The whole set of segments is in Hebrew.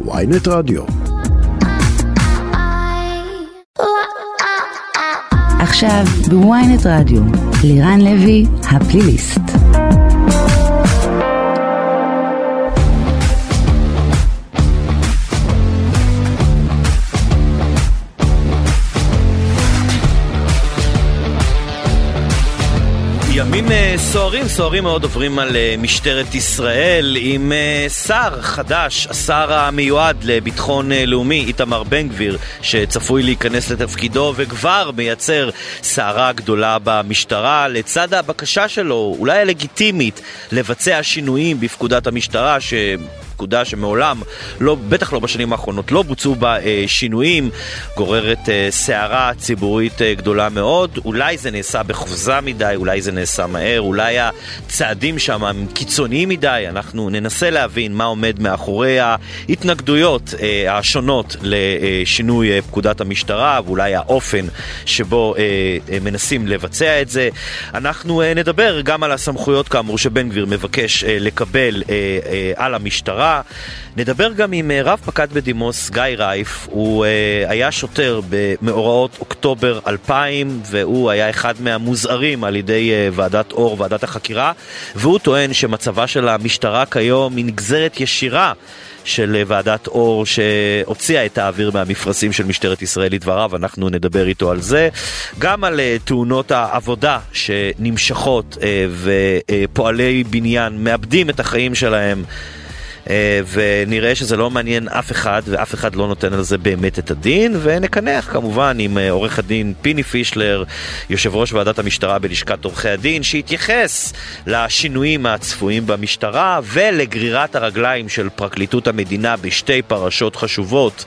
ויינט רדיו. עכשיו בוויינט רדיו, לירן לוי, הפליליסט. ימים אה, סוערים, סוערים מאוד עוברים על אה, משטרת ישראל עם אה, שר חדש, השר המיועד לביטחון לאומי, איתמר בן גביר, שצפוי להיכנס לתפקידו וכבר מייצר סערה גדולה במשטרה, לצד הבקשה שלו, אולי הלגיטימית, לבצע שינויים בפקודת המשטרה, ש... פקודה שמעולם, לא, בטח לא בשנים האחרונות, לא בוצעו בה אה, שינויים, גוררת אה, סערה ציבורית אה, גדולה מאוד. אולי זה נעשה בחופזה מדי, אולי זה נעשה מהר, אולי הצעדים שם הם קיצוניים מדי. אנחנו ננסה להבין מה עומד מאחורי ההתנגדויות אה, השונות לשינוי אה, פקודת המשטרה, ואולי האופן שבו אה, אה, מנסים לבצע את זה. אנחנו אה, נדבר גם על הסמכויות כאמור שבן גביר מבקש אה, לקבל אה, אה, על המשטרה. המשטרה. נדבר גם עם אה, רב פקד בדימוס גיא רייף, הוא uh, היה שוטר במאורעות אוקטובר 2000 והוא היה אחד מהמוזהרים על ידי uh, ועדת אור, ועדת החקירה, והוא טוען שמצבה של המשטרה כיום היא נגזרת ישירה של ועדת אור שהוציאה את האוויר מהמפרשים של משטרת ישראל לדבריו, אנחנו נדבר איתו על זה. גם על תאונות העבודה שנמשכות ופועלי בניין מאבדים את החיים שלהם. אה, ונראה שזה לא מעניין אף אחד ואף אחד לא נותן על זה באמת את הדין ונקנח כמובן עם אה, עורך הדין פיני פישלר, יושב ראש ועדת המשטרה בלשכת עורכי הדין שהתייחס לשינויים הצפויים במשטרה ולגרירת הרגליים של פרקליטות המדינה בשתי פרשות חשובות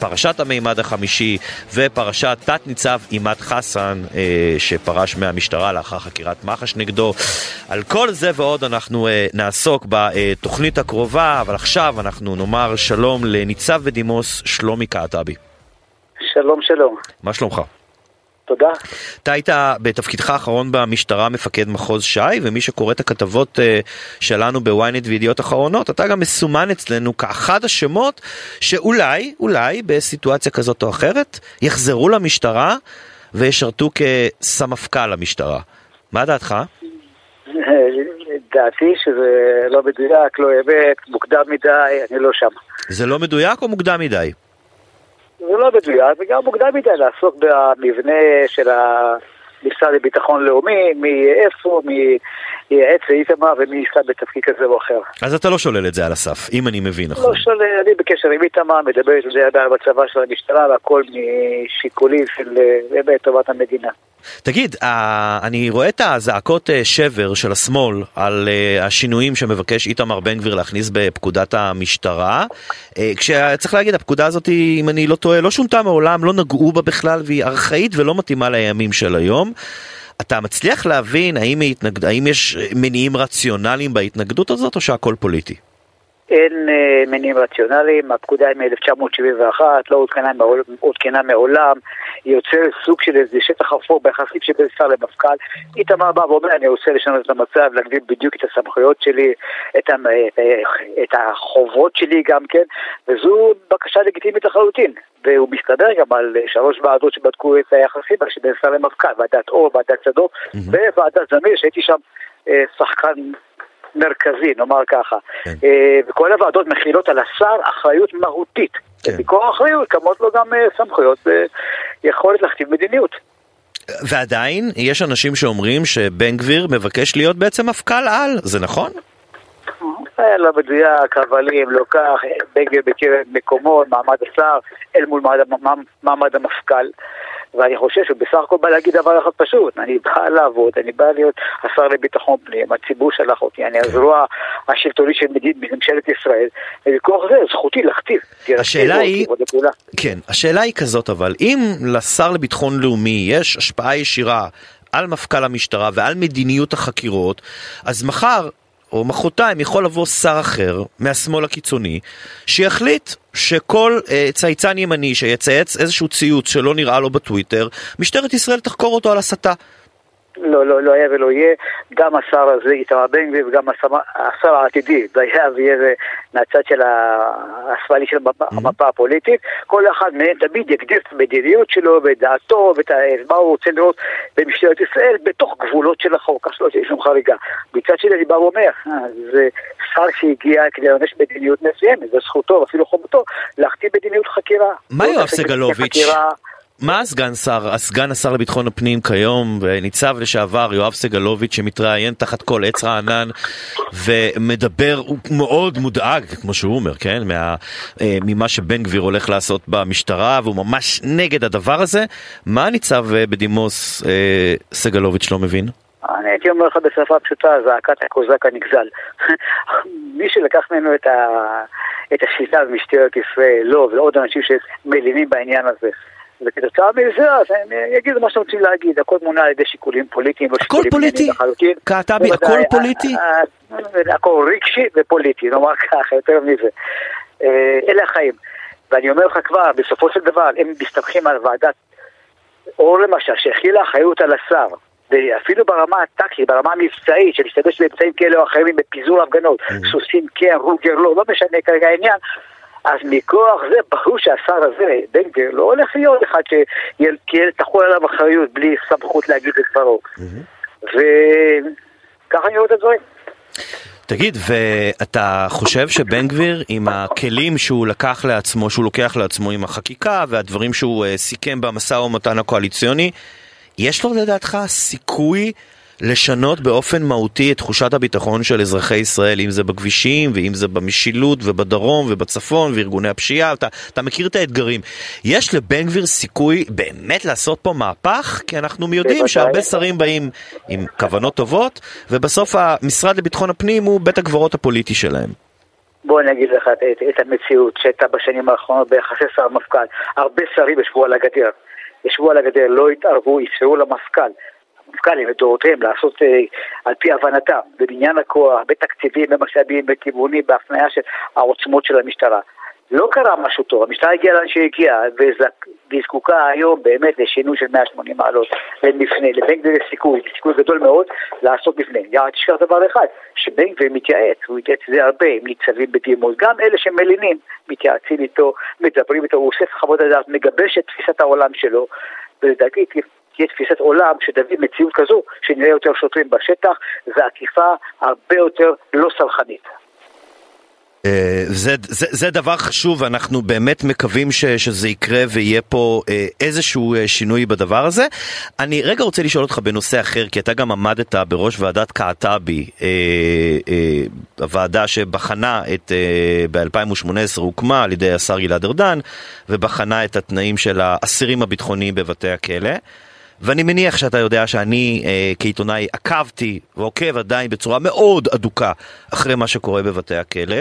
פרשת המימד החמישי ופרשת תת-ניצב עימאד חסן אה, שפרש מהמשטרה לאחר חקירת מח"ש נגדו. על כל זה ועוד אנחנו אה, נעסוק בתוכנית הקרובה, אבל עכשיו אנחנו נאמר שלום לניצב בדימוס שלומי קעטבי. שלום שלום. מה שלומך? תודה. אתה היית בתפקידך האחרון במשטרה מפקד מחוז ש"י, ומי שקורא את הכתבות uh, שלנו בוויינט וידיעות אחרונות, אתה גם מסומן אצלנו כאחד השמות שאולי, אולי, בסיטואציה כזאת או אחרת, יחזרו למשטרה וישרתו כסמפכ"ל למשטרה. מה דעתך? דעתי שזה לא מדויק, לא אמת, מוקדם מדי, אני לא שם. זה לא מדויק או מוקדם מדי? זה לא מדויק, וגם מוקדם מדי לעסוק במבנה של המשרד לביטחון לאומי, מאיפה, מי ייעץ לאיתמר ומי יישא בתפקיד כזה או אחר. אז אתה לא שולל את זה על הסף, אם אני מבין נכון. לא שולל, אני בקשר עם איתמר, מדבר על זה עדיין בצבא של המשטרה, והכל משיקולים של באמת טובת המדינה. תגיד, אני רואה את הזעקות אה, שבר של השמאל על אה, השינויים שמבקש איתמר בן גביר להכניס בפקודת המשטרה, אה, כשצריך להגיד, הפקודה הזאת, אם אני לא טועה, לא שונתה מעולם, לא נגעו בה בכלל, והיא ארכאית ולא מתאימה לימים של היום. אתה מצליח להבין האם, התנגד... האם יש מניעים רציונליים בהתנגדות הזאת או שהכל פוליטי? אין אה, מניעים רציונליים, הפקודה היא מ-1971, לא עודכנה מעול, מעולם, היא יוצרת סוג של איזה שטח אפור ביחסים שבין שר למפכ"ל. איתמר בא ואומר, אני רוצה לשנות את המצב, להגדיל בדיוק את הסמכויות שלי, את, המ, את, את החובות שלי גם כן, וזו בקשה לגיטימית לחלוטין. והוא מסתדר גם על שלוש ועדות שבדקו את היחסים שבין שר למפכ"ל, ועדת אור, ועדת צדוק mm-hmm. וועדת זמיר, שהייתי שם אה, שחקן מרכזי, נאמר ככה. כן. אה, וכל הוועדות מכילות על השר אחריות מהותית. כן. ובכוח אחריות קמות לו גם אה, סמכויות ויכולת להכתיב מדיניות. ועדיין יש אנשים שאומרים שבן גביר מבקש להיות בעצם מפכ"ל על, זה נכון? היה לא מדויק, הבלים, לא כך, מכיר את מקומו, מעמד השר, אל מול מעמד המפכ"ל. ואני חושב שהוא בסך הכל בא להגיד דבר אחד פשוט, אני בא לעבוד, אני בא להיות השר לביטחון פנים, הציבור שלח אותי, אני הזרוע השלטונית של ממשלת ישראל, ובכוח זה זכותי להכתיב. השאלה היא, כן, השאלה היא כזאת אבל, אם לשר לביטחון לאומי יש השפעה ישירה על מפכ"ל המשטרה ועל מדיניות החקירות, אז מחר או מחרתיים יכול לבוא שר אחר מהשמאל הקיצוני שיחליט שכל אה, צייצן ימני שיצייץ איזשהו ציוץ שלא נראה לו בטוויטר, משטרת ישראל תחקור אותו על הסתה. לא, לא, לא היה ולא יהיה. גם השר הזה, איתמר בן גביר, וגם השר, השר העתידי, והיה ויהיה מהצד של השמאלי של המפה הפוליטית, כל אחד מהם תמיד יגדיר את המדיניות שלו ואת דעתו ואת מה הוא רוצה לראות במשטרת ישראל בתוך גבולות של החוק, כך שלא תהיה שום חריגה. מצד שני אני בא ואומר, אה, זה שר שהגיע כדי לממש מדיניות מסוימת, זו זכותו, אפילו חובתו, להכתיב מדיניות חקירה. מה יואב סגלוביץ'? מה הסגן שר, הסגן השר לביטחון הפנים כיום, ניצב לשעבר יואב סגלוביץ' שמתראיין תחת כל עץ רענן ומדבר, הוא מאוד מודאג, כמו שהוא אומר, כן, מה, אה, ממה שבן גביר הולך לעשות במשטרה והוא ממש נגד הדבר הזה. מה ניצב אה, בדימוס אה, סגלוביץ' לא מבין? אני הייתי אומר לך בשפה פשוטה, זעקת הקוזק הנגזל. מי שלקח ממנו את, ה... את השליטה במשטרת ישראל, לא, ועוד אנשים שמלינים בעניין הזה. וכתוצאה מזה, אז הם יגידו מה שאתם רוצים להגיד, הכל מונע על ידי שיקולים פוליטיים, הכל פוליטי? קעטבי, הכל פוליטי? אה, אה, הכל רגשי ופוליטי, נאמר ככה, יותר מזה. אה, אלה החיים. ואני אומר לך כבר, בסופו של דבר, הם מסתמכים על ועדת אור למשל, שהכילה אחריות על השר. ואפילו ברמה הטקטית, ברמה המבצעית, של להשתמש באמצעים כאלה או אחרים בפיזור הפגנות, סוסים כן, רוגר לא, לא משנה כרגע העניין, אז מכוח זה ברור שהשר הזה, בן גביר, לא הולך להיות אחד שתחול עליו אחריות בלי סמכות להגיד את דברו. וככה אני רואה את הדברים. תגיד, ואתה חושב שבן גביר, עם הכלים שהוא לקח לעצמו, שהוא לוקח לעצמו עם החקיקה והדברים שהוא uh, סיכם במשא ומתן הקואליציוני, יש לו לדעתך סיכוי לשנות באופן מהותי את תחושת הביטחון של אזרחי ישראל, אם זה בכבישים, ואם זה במשילות, ובדרום, ובצפון, וארגוני הפשיעה, אתה, אתה מכיר את האתגרים. יש לבן גביר סיכוי באמת לעשות פה מהפך? כי אנחנו יודעים שהרבה שרים באים עם כוונות טובות, ובסוף המשרד לביטחון הפנים הוא בית הקברות הפוליטי שלהם. בוא אני אגיד לך את, את, את המציאות שהייתה בשנים האחרונות ביחסי שר מפכ"ל. הרבה שרים ישבו על הגדר. ישבו על הגדר, לא התערבו, אפשרו למפכ"ל. המפכ"לים לדורותיהם לעשות אה, על פי הבנתם, בבניין הכוח, בתקציבים, במשאבים, בכיוונים, בהפניה של העוצמות של המשטרה. לא קרה משהו טוב, המשטרה הגיעה לאן שהגיעה, והיא זקוקה היום באמת לשינוי של 180 מעלות למפנה, לבן גביר יש סיכוי, סיכוי גדול מאוד לעשות מפנה. יאללה, תשכח דבר אחד, שבן גביר מתייעץ, הוא מתייעץ זה הרבה עם ניצבים בדימות, גם אלה שמלינים מתייעצים איתו, מדברים איתו, הוא עושה חוות הדעת, מגבש את תפיסת העולם שלו, ולדעתי תהיה תפיסת עולם שתביא מציאות כזו, שנראה יותר שוטרים בשטח, ועקיפה הרבה יותר לא סלחנית. אה, זה, זה, זה דבר חשוב, אנחנו באמת מקווים ש, שזה יקרה ויהיה פה אה, איזשהו אה, שינוי בדבר הזה. אני רגע רוצה לשאול אותך בנושא אחר, כי אתה גם עמדת בראש ועדת קעטבי, הוועדה שבחנה את, ב-2018 הוקמה על ידי השר גלעד ארדן, ובחנה את התנאים של האסירים הביטחוניים בבתי הכלא. ואני מניח שאתה יודע שאני אה, כעיתונאי עקבתי ועוקב עדיין בצורה מאוד אדוקה אחרי מה שקורה בבתי הכלא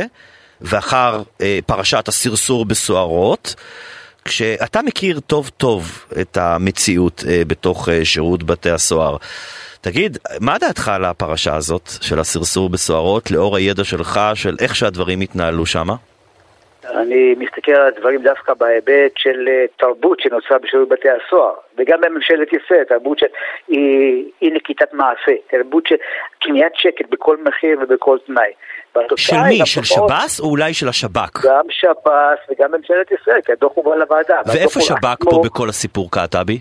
ואחר אה, פרשת הסרסור בסוהרות. כשאתה מכיר טוב טוב את המציאות אה, בתוך אה, שירות בתי הסוהר, תגיד, מה דעתך על הפרשה הזאת של הסרסור בסוהרות לאור הידע שלך של איך שהדברים התנהלו שמה? אני מסתכל על הדברים דווקא בהיבט של אה, תרבות שנוצרה בשירות בתי הסוהר, וגם בממשלת ישראל, תרבות שהיא נקיטת מעשה, תרבות של קניית שקט בכל מחיר ובכל תנאי. של מי? של שב"ס או אולי של השב"כ? גם שב"ס וגם ממשלת ישראל, כי הדוח הובא לוועדה. ואיפה שב"כ פה בכל הסיפור קעטבי?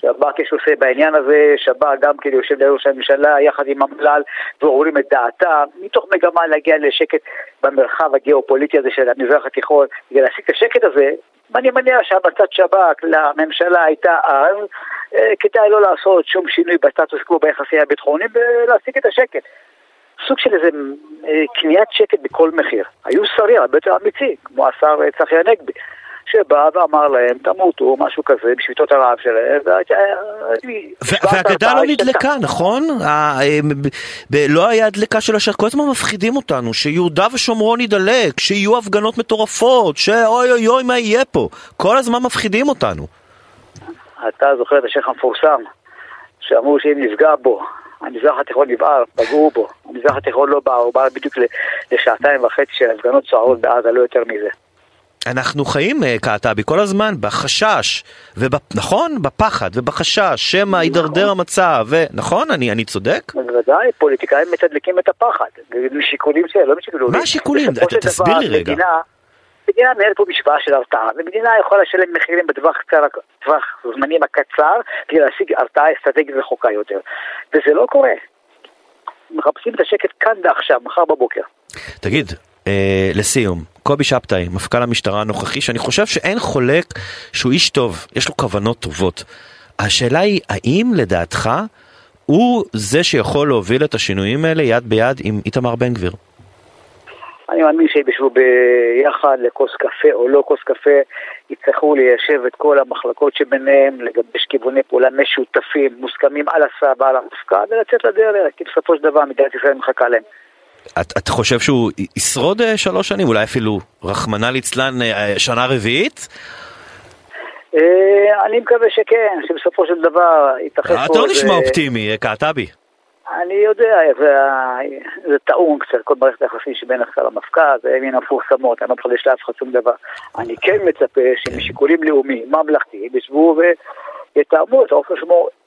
שב"כ יש עושה בעניין הזה, שב"כ גם כן יושב לראש הממשלה יחד עם המל"ל ואומרים את דעתם, מתוך מגמה להגיע לשקט במרחב הגיאופוליטי הזה של המזרח התיכון, כדי להשיג את השקט הזה, ואני מניח שהמלצת שב"כ לממשלה הייתה אז, אה, כדאי לא לעשות שום שינוי בסטטוס קוו ביחסי הביטחוניים ולהשיג את השקט. סוג של איזה אה, קניית שקט בכל מחיר. היו שרים הרבה יותר אמיצים, כמו השר אה, צחי הנגבי. שבא ואמר להם, תמותו, משהו כזה, בשביתות הרעב שלהם, והגדה לא נדלקה, נכון? לא היה דלקה של השטח, כל הזמן מפחידים אותנו, שיהודה ושומרון ידלק, שיהיו הפגנות מטורפות, שאוי אוי אוי מה יהיה פה, כל הזמן מפחידים אותנו. אתה זוכר את השייח המפורסם, שאמרו שאם נפגע בו, המזרח התיכון נבער, פגעו בו. המזרח התיכון לא בער, הוא בער בדיוק לשעתיים וחצי של הפגנות סוערות בעזה, לא יותר מזה. אנחנו חיים, אה, קעטבי, כל הזמן בחשש, נכון? בפחד ובחשש, שמא נכון. יידרדר המצב, ונכון? אני, אני צודק? בוודאי, פוליטיקאים מתדלקים את הפחד, משיקולים של, לא משיקולים. מה השיקולים? תסביר לי רגע. מדינה, מדינה מנהלת פה משוואה של הרתעה, ומדינה יכולה לשלם מחירים בטווח קצר, טווח זמנים הקצר, כדי להשיג הרתעה אסטרטגית רחוקה יותר. וזה לא קורה. מחפשים את השקט כאן ועכשיו, מחר בבוקר. תגיד, אה, לסיום, קובי שבתאי, מפכ"ל המשטרה הנוכחי, שאני חושב שאין חולק שהוא איש טוב, יש לו כוונות טובות. השאלה היא, האם לדעתך הוא זה שיכול להוביל את השינויים האלה יד ביד עם איתמר בן גביר? אני מאמין שהם ישבו ביחד לכוס קפה או לא כוס קפה, יצטרכו ליישב את כל המחלקות שביניהם, לגבש כיווני פעולה משותפים, מוסכמים על השר ועל המפכ"ל, ולצאת לדרך, כי בסופו של דבר מדינת ישראל מחכה להם. אתה חושב שהוא ישרוד אה, שלוש שנים, אולי אפילו, רחמנא ליצלן, אה, שנה רביעית? אה, אני מקווה שכן, שבסופו של דבר יתרחש פה... אתה לא נשמע אופטימי, קעטבי. אני יודע, זה, זה טעון קצת, כל מערכת היחסים שבין השר למפכ"ל, זה מן המפורסמות, אני לא מחדש לאף אחד שום דבר. אני כן מצפה שמשיקולים לאומיים, ממלכתיים, ישבו ויתאמו את האופן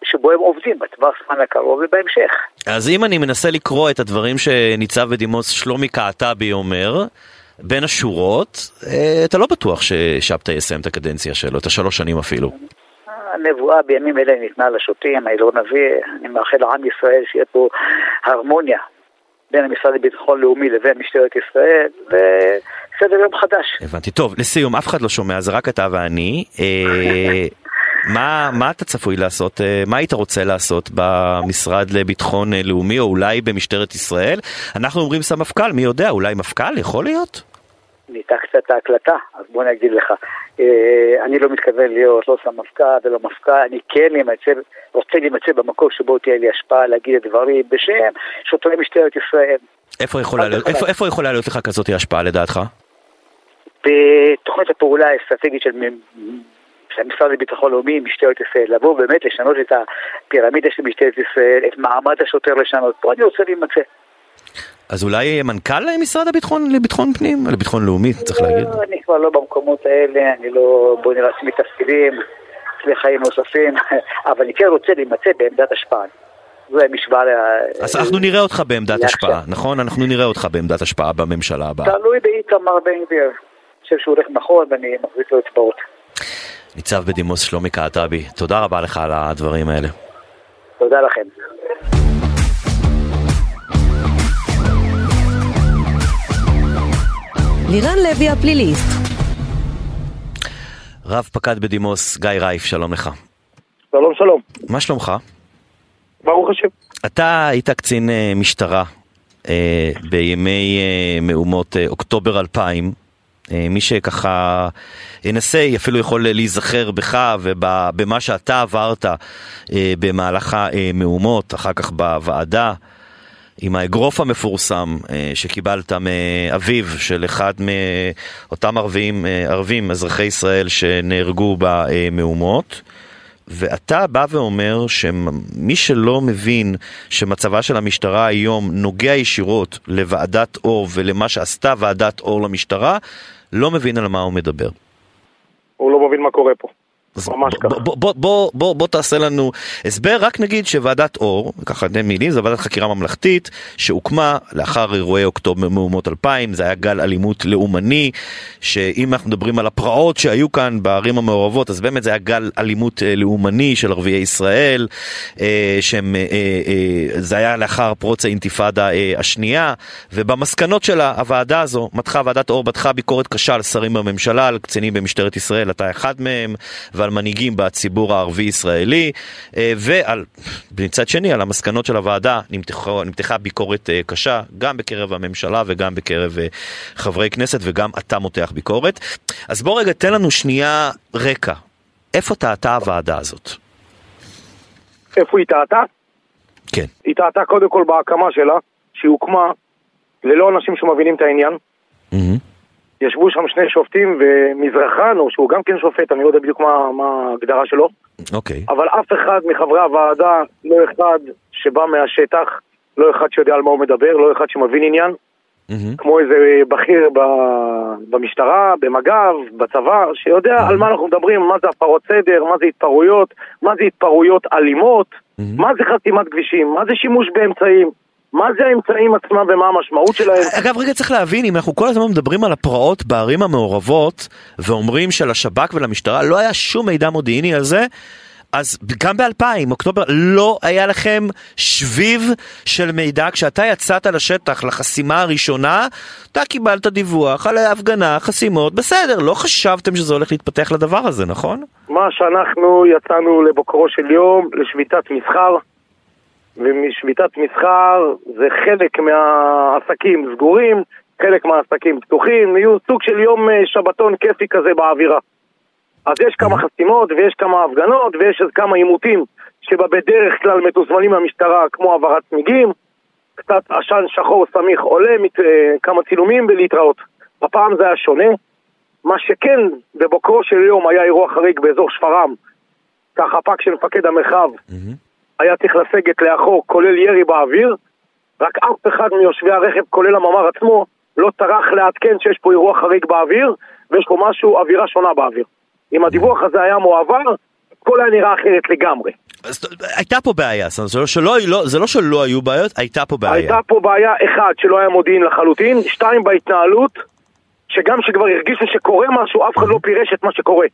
שבו הם עובדים בטווח זמן הקרוב ובהמשך. אז אם אני מנסה לקרוא את הדברים שניצב בדימוס שלומי קעטבי אומר, בין השורות, אה, אתה לא בטוח ששבתא יסיים את הקדנציה שלו, את השלוש שנים אפילו. הנבואה בימים אלה ניתנה לשוטים, אני לא נביא, אני מאחל לעם ישראל שיהיה פה הרמוניה בין המשרד לביטחון לאומי לבין משטרת ישראל, וסדר יום חדש. הבנתי. טוב, לסיום, אף אחד לא שומע, זה רק אתה ואני. אה, מה, מה אתה צפוי לעשות, אה, מה היית רוצה לעשות במשרד לביטחון לאומי או אולי במשטרת ישראל? אנחנו אומרים סמפכ"ל, מי יודע, אולי מפכ"ל, יכול להיות? נהייתה קצת ההקלטה, אז בוא אני אגיד לך. אה, אני לא מתכוון להיות לא סמפכ"ל ולא מפכ"ל, אני כן להימצא, רוצה להימצא במקום שבו תהיה לי השפעה להגיד את דברים בשם שוטרי משטרת ישראל. איפה יכולה, להיות, איפה, איפה יכולה להיות לך כזאת השפעה לדעתך? בתוכנית הפעולה האסטרטגית של של המשרד לביטחון לאומי, משטרת ישראל, לבוא באמת לשנות את הפירמידה של משטרת ישראל, את מעמד השוטר לשנות, פה אני רוצה להימצא. אז אולי מנכ"ל משרד הביטחון לביטחון פנים? לביטחון לאומי, צריך להגיד. לא, אני כבר לא במקומות האלה, אני לא בוא נראה עצמי תפקידים, אצלי חיים נוספים, אבל אני כן רוצה להימצא בעמדת השפעה. זו המשוואה... אז אנחנו נראה אותך בעמדת השפעה, נכון? אנחנו נראה אותך בעמדת השפעה בממשלה הבאה. תלוי באיתמר בן גביר. אני חושב שהוא הולך נכון ואני מחזיק לו אצבעות. ניצב בדימוס שלומי קעטבי, תודה רבה לך על הדברים האלה. תודה לכם. לירן לוי הפליליסט. רב פקד בדימוס, גיא רייף, שלום לך. שלום שלום. מה שלומך? ברוך השם. אתה היית קצין אה, משטרה אה, בימי אה, מהומות אוקטובר 2000. אה, מי שככה ינסה, אפילו יכול להיזכר בך ובמה שאתה עברת אה, במהלך המהומות, אחר כך בוועדה. עם האגרוף המפורסם אה, שקיבלת מאביו של אחד מאותם ערבים, אה, ערבים, אזרחי ישראל שנהרגו במהומות. ואתה בא ואומר שמי שלא מבין שמצבה של המשטרה היום נוגע ישירות לוועדת אור ולמה שעשתה ועדת אור למשטרה, לא מבין על מה הוא מדבר. הוא לא מבין מה קורה פה. ממש ככה. בוא, בוא, בוא, בוא, בוא תעשה לנו הסבר, רק נגיד שוועדת אור, ככה די מילים, זו ועדת חקירה ממלכתית שהוקמה לאחר אירועי אוקטובר מהומות 2000, זה היה גל אלימות לאומני, שאם אנחנו מדברים על הפרעות שהיו כאן בערים המעורבות, אז באמת זה היה גל אלימות אה, לאומני של ערביי ישראל, אה, שהם, אה, זה היה לאחר פרוץ האינתיפאדה השנייה, ובמסקנות שלה, הוועדה הזו, מתחה, ועדת אור מתחה ביקורת קשה על שרים בממשלה, על קצינים במשטרת ישראל, אתה אחד מהם. ועל מנהיגים בציבור הערבי-ישראלי, אה, ועל, מצד שני, על המסקנות של הוועדה נמתחה, נמתחה ביקורת אה, קשה, גם בקרב הממשלה וגם בקרב אה, חברי כנסת, וגם אתה מותח ביקורת. אז בוא רגע, תן לנו שנייה רקע. איפה טעתה הוועדה הזאת? איפה היא טעתה? כן. היא טעתה קודם כל בהקמה שלה, שהיא הוקמה ללא אנשים שמבינים את העניין. Mm-hmm. ישבו שם שני שופטים ומזרחן, או שהוא גם כן שופט, אני לא יודע בדיוק מה, ההגדרה שלו. אוקיי. אבל אף אחד מחברי הוועדה, לא אחד שבא מהשטח, לא אחד שיודע על מה הוא מדבר, לא אחד שמבין עניין. כמו איזה בכיר במשטרה, במג"ב, בצבא, שיודע על מה אנחנו מדברים, מה זה הפרות סדר, מה זה התפרעויות, מה זה התפרעויות אלימות, מה זה חסימת כבישים, מה זה שימוש באמצעים. מה זה האמצעים עצמם ומה המשמעות שלהם? אגב, רגע צריך להבין, אם אנחנו כל הזמן מדברים על הפרעות בערים המעורבות, ואומרים שלשב"כ ולמשטרה לא היה שום מידע מודיעיני על זה, אז גם ב-2000, אוקטובר, לא היה לכם שביב של מידע. כשאתה יצאת לשטח לחסימה הראשונה, אתה קיבלת דיווח על הפגנה, חסימות, בסדר, לא חשבתם שזה הולך להתפתח לדבר הזה, נכון? מה שאנחנו יצאנו לבוקרו של יום, לשביתת מסחר, ומשביתת מסחר זה חלק מהעסקים סגורים, חלק מהעסקים פתוחים, יהיו סוג של יום אה, שבתון כיפי כזה באווירה. אז יש כמה חסימות ויש כמה הפגנות ויש כמה עימותים שבדרך כלל מתוזמנים מהמשטרה כמו העברת צמיגים, קצת עשן שחור סמיך עולה, מת, אה, כמה צילומים ולהתראות. הפעם זה היה שונה. מה שכן, בבוקרו של יום היה אירוע חריג באזור שפרעם, כחפ"ק של מפקד המרחב, mm-hmm. היה צריך לסגת לאחור, כולל ירי באוויר, רק אף אחד מיושבי הרכב, כולל הממ"ר עצמו, לא טרח לעדכן שיש פה אירוע חריג באוויר, ויש פה משהו, אווירה שונה באוויר. אם הדיווח הזה היה מועבר, הכל היה נראה אחרת לגמרי. הייתה פה בעיה, זאת אומרת, שלא, לא, זה לא שלא היו בעיות, הייתה פה בעיה. הייתה פה בעיה, אחד, שלא היה מודיעין לחלוטין, שתיים, בהתנהלות, שגם כשכבר הרגישו שקורה משהו, אף אחד לא פירש את מה שקורה.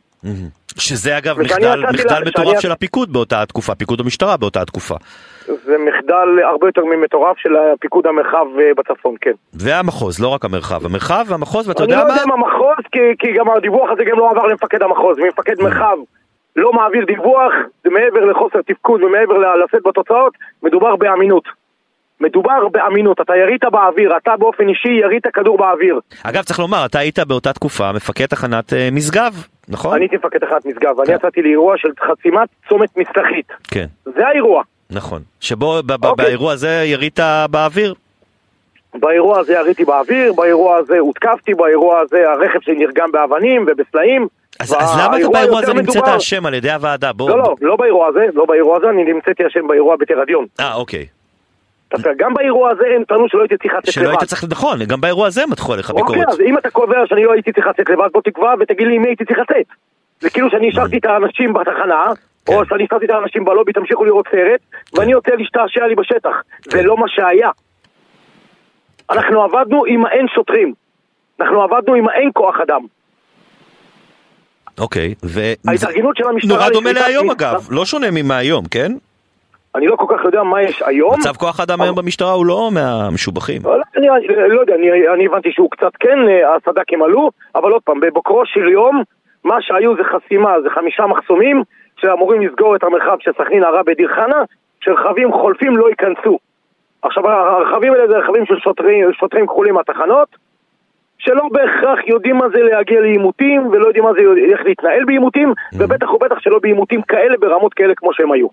שזה אגב מחדל, מחדל מטורף שאני... של הפיקוד באותה התקופה, פיקוד המשטרה באותה התקופה. זה מחדל הרבה יותר ממטורף של פיקוד המרחב אה, בצפון, כן. והמחוז, לא רק המרחב, המרחב והמחוז, ואתה יודע מה... אני לא יודע אם המחוז, כי, כי גם הדיווח הזה גם לא עבר למפקד המחוז, ומפקד מרחב לא מעביר דיווח, זה מעבר לחוסר תפקוד ומעבר לשאת בתוצאות, מדובר באמינות. מדובר באמינות, אתה ירית באוויר, אתה באופן אישי ירית כדור באוויר. אגב, צריך לומר, אתה היית באותה תקופה מפקד תחנת אה, משגב, נכון? אני הייתי מפקד תחנת משגב, כן. אני יצאתי לאירוע של חסימת צומת מסתכית. כן. זה האירוע. נכון. שבו, אוקיי. באירוע הזה ירית באוויר? באירוע הזה יריתי באוויר, באירוע הזה הותקפתי, באירוע הזה הרכב שלי נרגם באבנים ובסלעים. אז, אז למה אתה באירוע הזה נמצאת אשם על ידי הוועדה? בוא. לא, לא, לא באירוע הזה, לא באירוע הזה, אני נמצאתי אשם באירוע בתרדיון. אה, אוקיי. גם באירוע הזה הם טענו שלא הייתי צריך לצאת לבד. שלא היית צריך, נכון, גם באירוע הזה הם מתחו עליך ביקורת. אוקיי, אז אם אתה קובע שאני לא הייתי צריך לצאת לבד, בוא תקבע ותגיד לי עם מי הייתי צריך לצאת. זה כאילו שאני השארתי את האנשים בתחנה, או כן. שאני השארתי את האנשים בלובי, תמשיכו לראות סרט, ואני רוצה להשתעשע לי בשטח. זה כן. לא מה שהיה. אנחנו עבדנו עם האין שוטרים. אנחנו עבדנו עם האין כוח אדם. אוקיי, ו... ההתארגנות של המשטרה... נורא דומה להיום אגב, לא שונה ממהיום, כן? אני לא כל כך יודע מה יש היום. מצב כוח האדם היום במשטרה הוא לא מהמשובחים. לא, אני לא יודע, אני הבנתי שהוא קצת כן, אה, הסד"כים עלו, אבל עוד פעם, בבוקרו של יום, מה שהיו זה חסימה, זה חמישה מחסומים שאמורים לסגור את המרחב של סכנין עראבה דיר חנה, שרכבים חולפים לא ייכנסו. עכשיו, הרכבים האלה זה רכבים של שוטרים, שוטרים כחולים מהתחנות, שלא בהכרח יודעים מה זה להגיע לעימותים, ולא יודעים מה זה איך להתנהל בעימותים, mm. ובטח ובטח שלא בעימותים כאלה ברמות כאלה כמו שהם היו.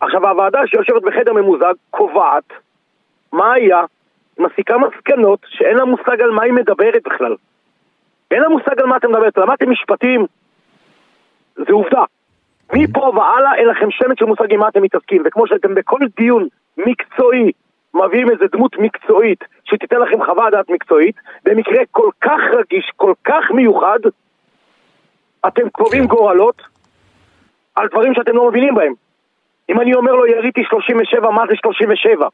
עכשיו הוועדה שיושבת בחדר ממוזג קובעת מה היה, מסיקה מסקנות שאין לה מושג על מה היא מדברת בכלל. אין לה מושג על מה אתם מדברת, למדתם משפטים, זה עובדה. מפה והלאה אין לכם שמץ של מושג עם מה אתם מתעסקים, וכמו שאתם בכל דיון מקצועי מביאים איזה דמות מקצועית שתיתן לכם חוות דעת מקצועית, במקרה כל כך רגיש, כל כך מיוחד, אתם קובעים גורלות על דברים שאתם לא מבינים בהם. אם אני אומר לו יריתי 37, מה זה 37?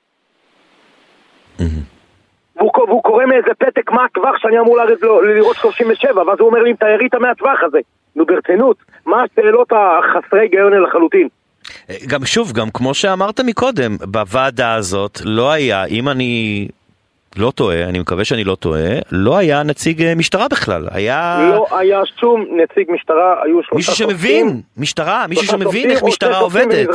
והוא, והוא קורא מאיזה פתק מה הטווח שאני אמור לרדת לו, לראות 37, ואז הוא אומר לי אם אתה ירית מהטווח הזה. נו ברצינות, מה השאלות החסרי היגיון לחלוטין? גם שוב, גם כמו שאמרת מקודם, בוועדה הזאת לא היה, אם אני לא טועה, אני מקווה שאני לא טועה, לא היה נציג אה, משטרה בכלל, היה... לא היה שום נציג משטרה, היו שלושה מישהו שמבין, שופטים, משטרה, מישהו שמבין איך משטרה עובדת.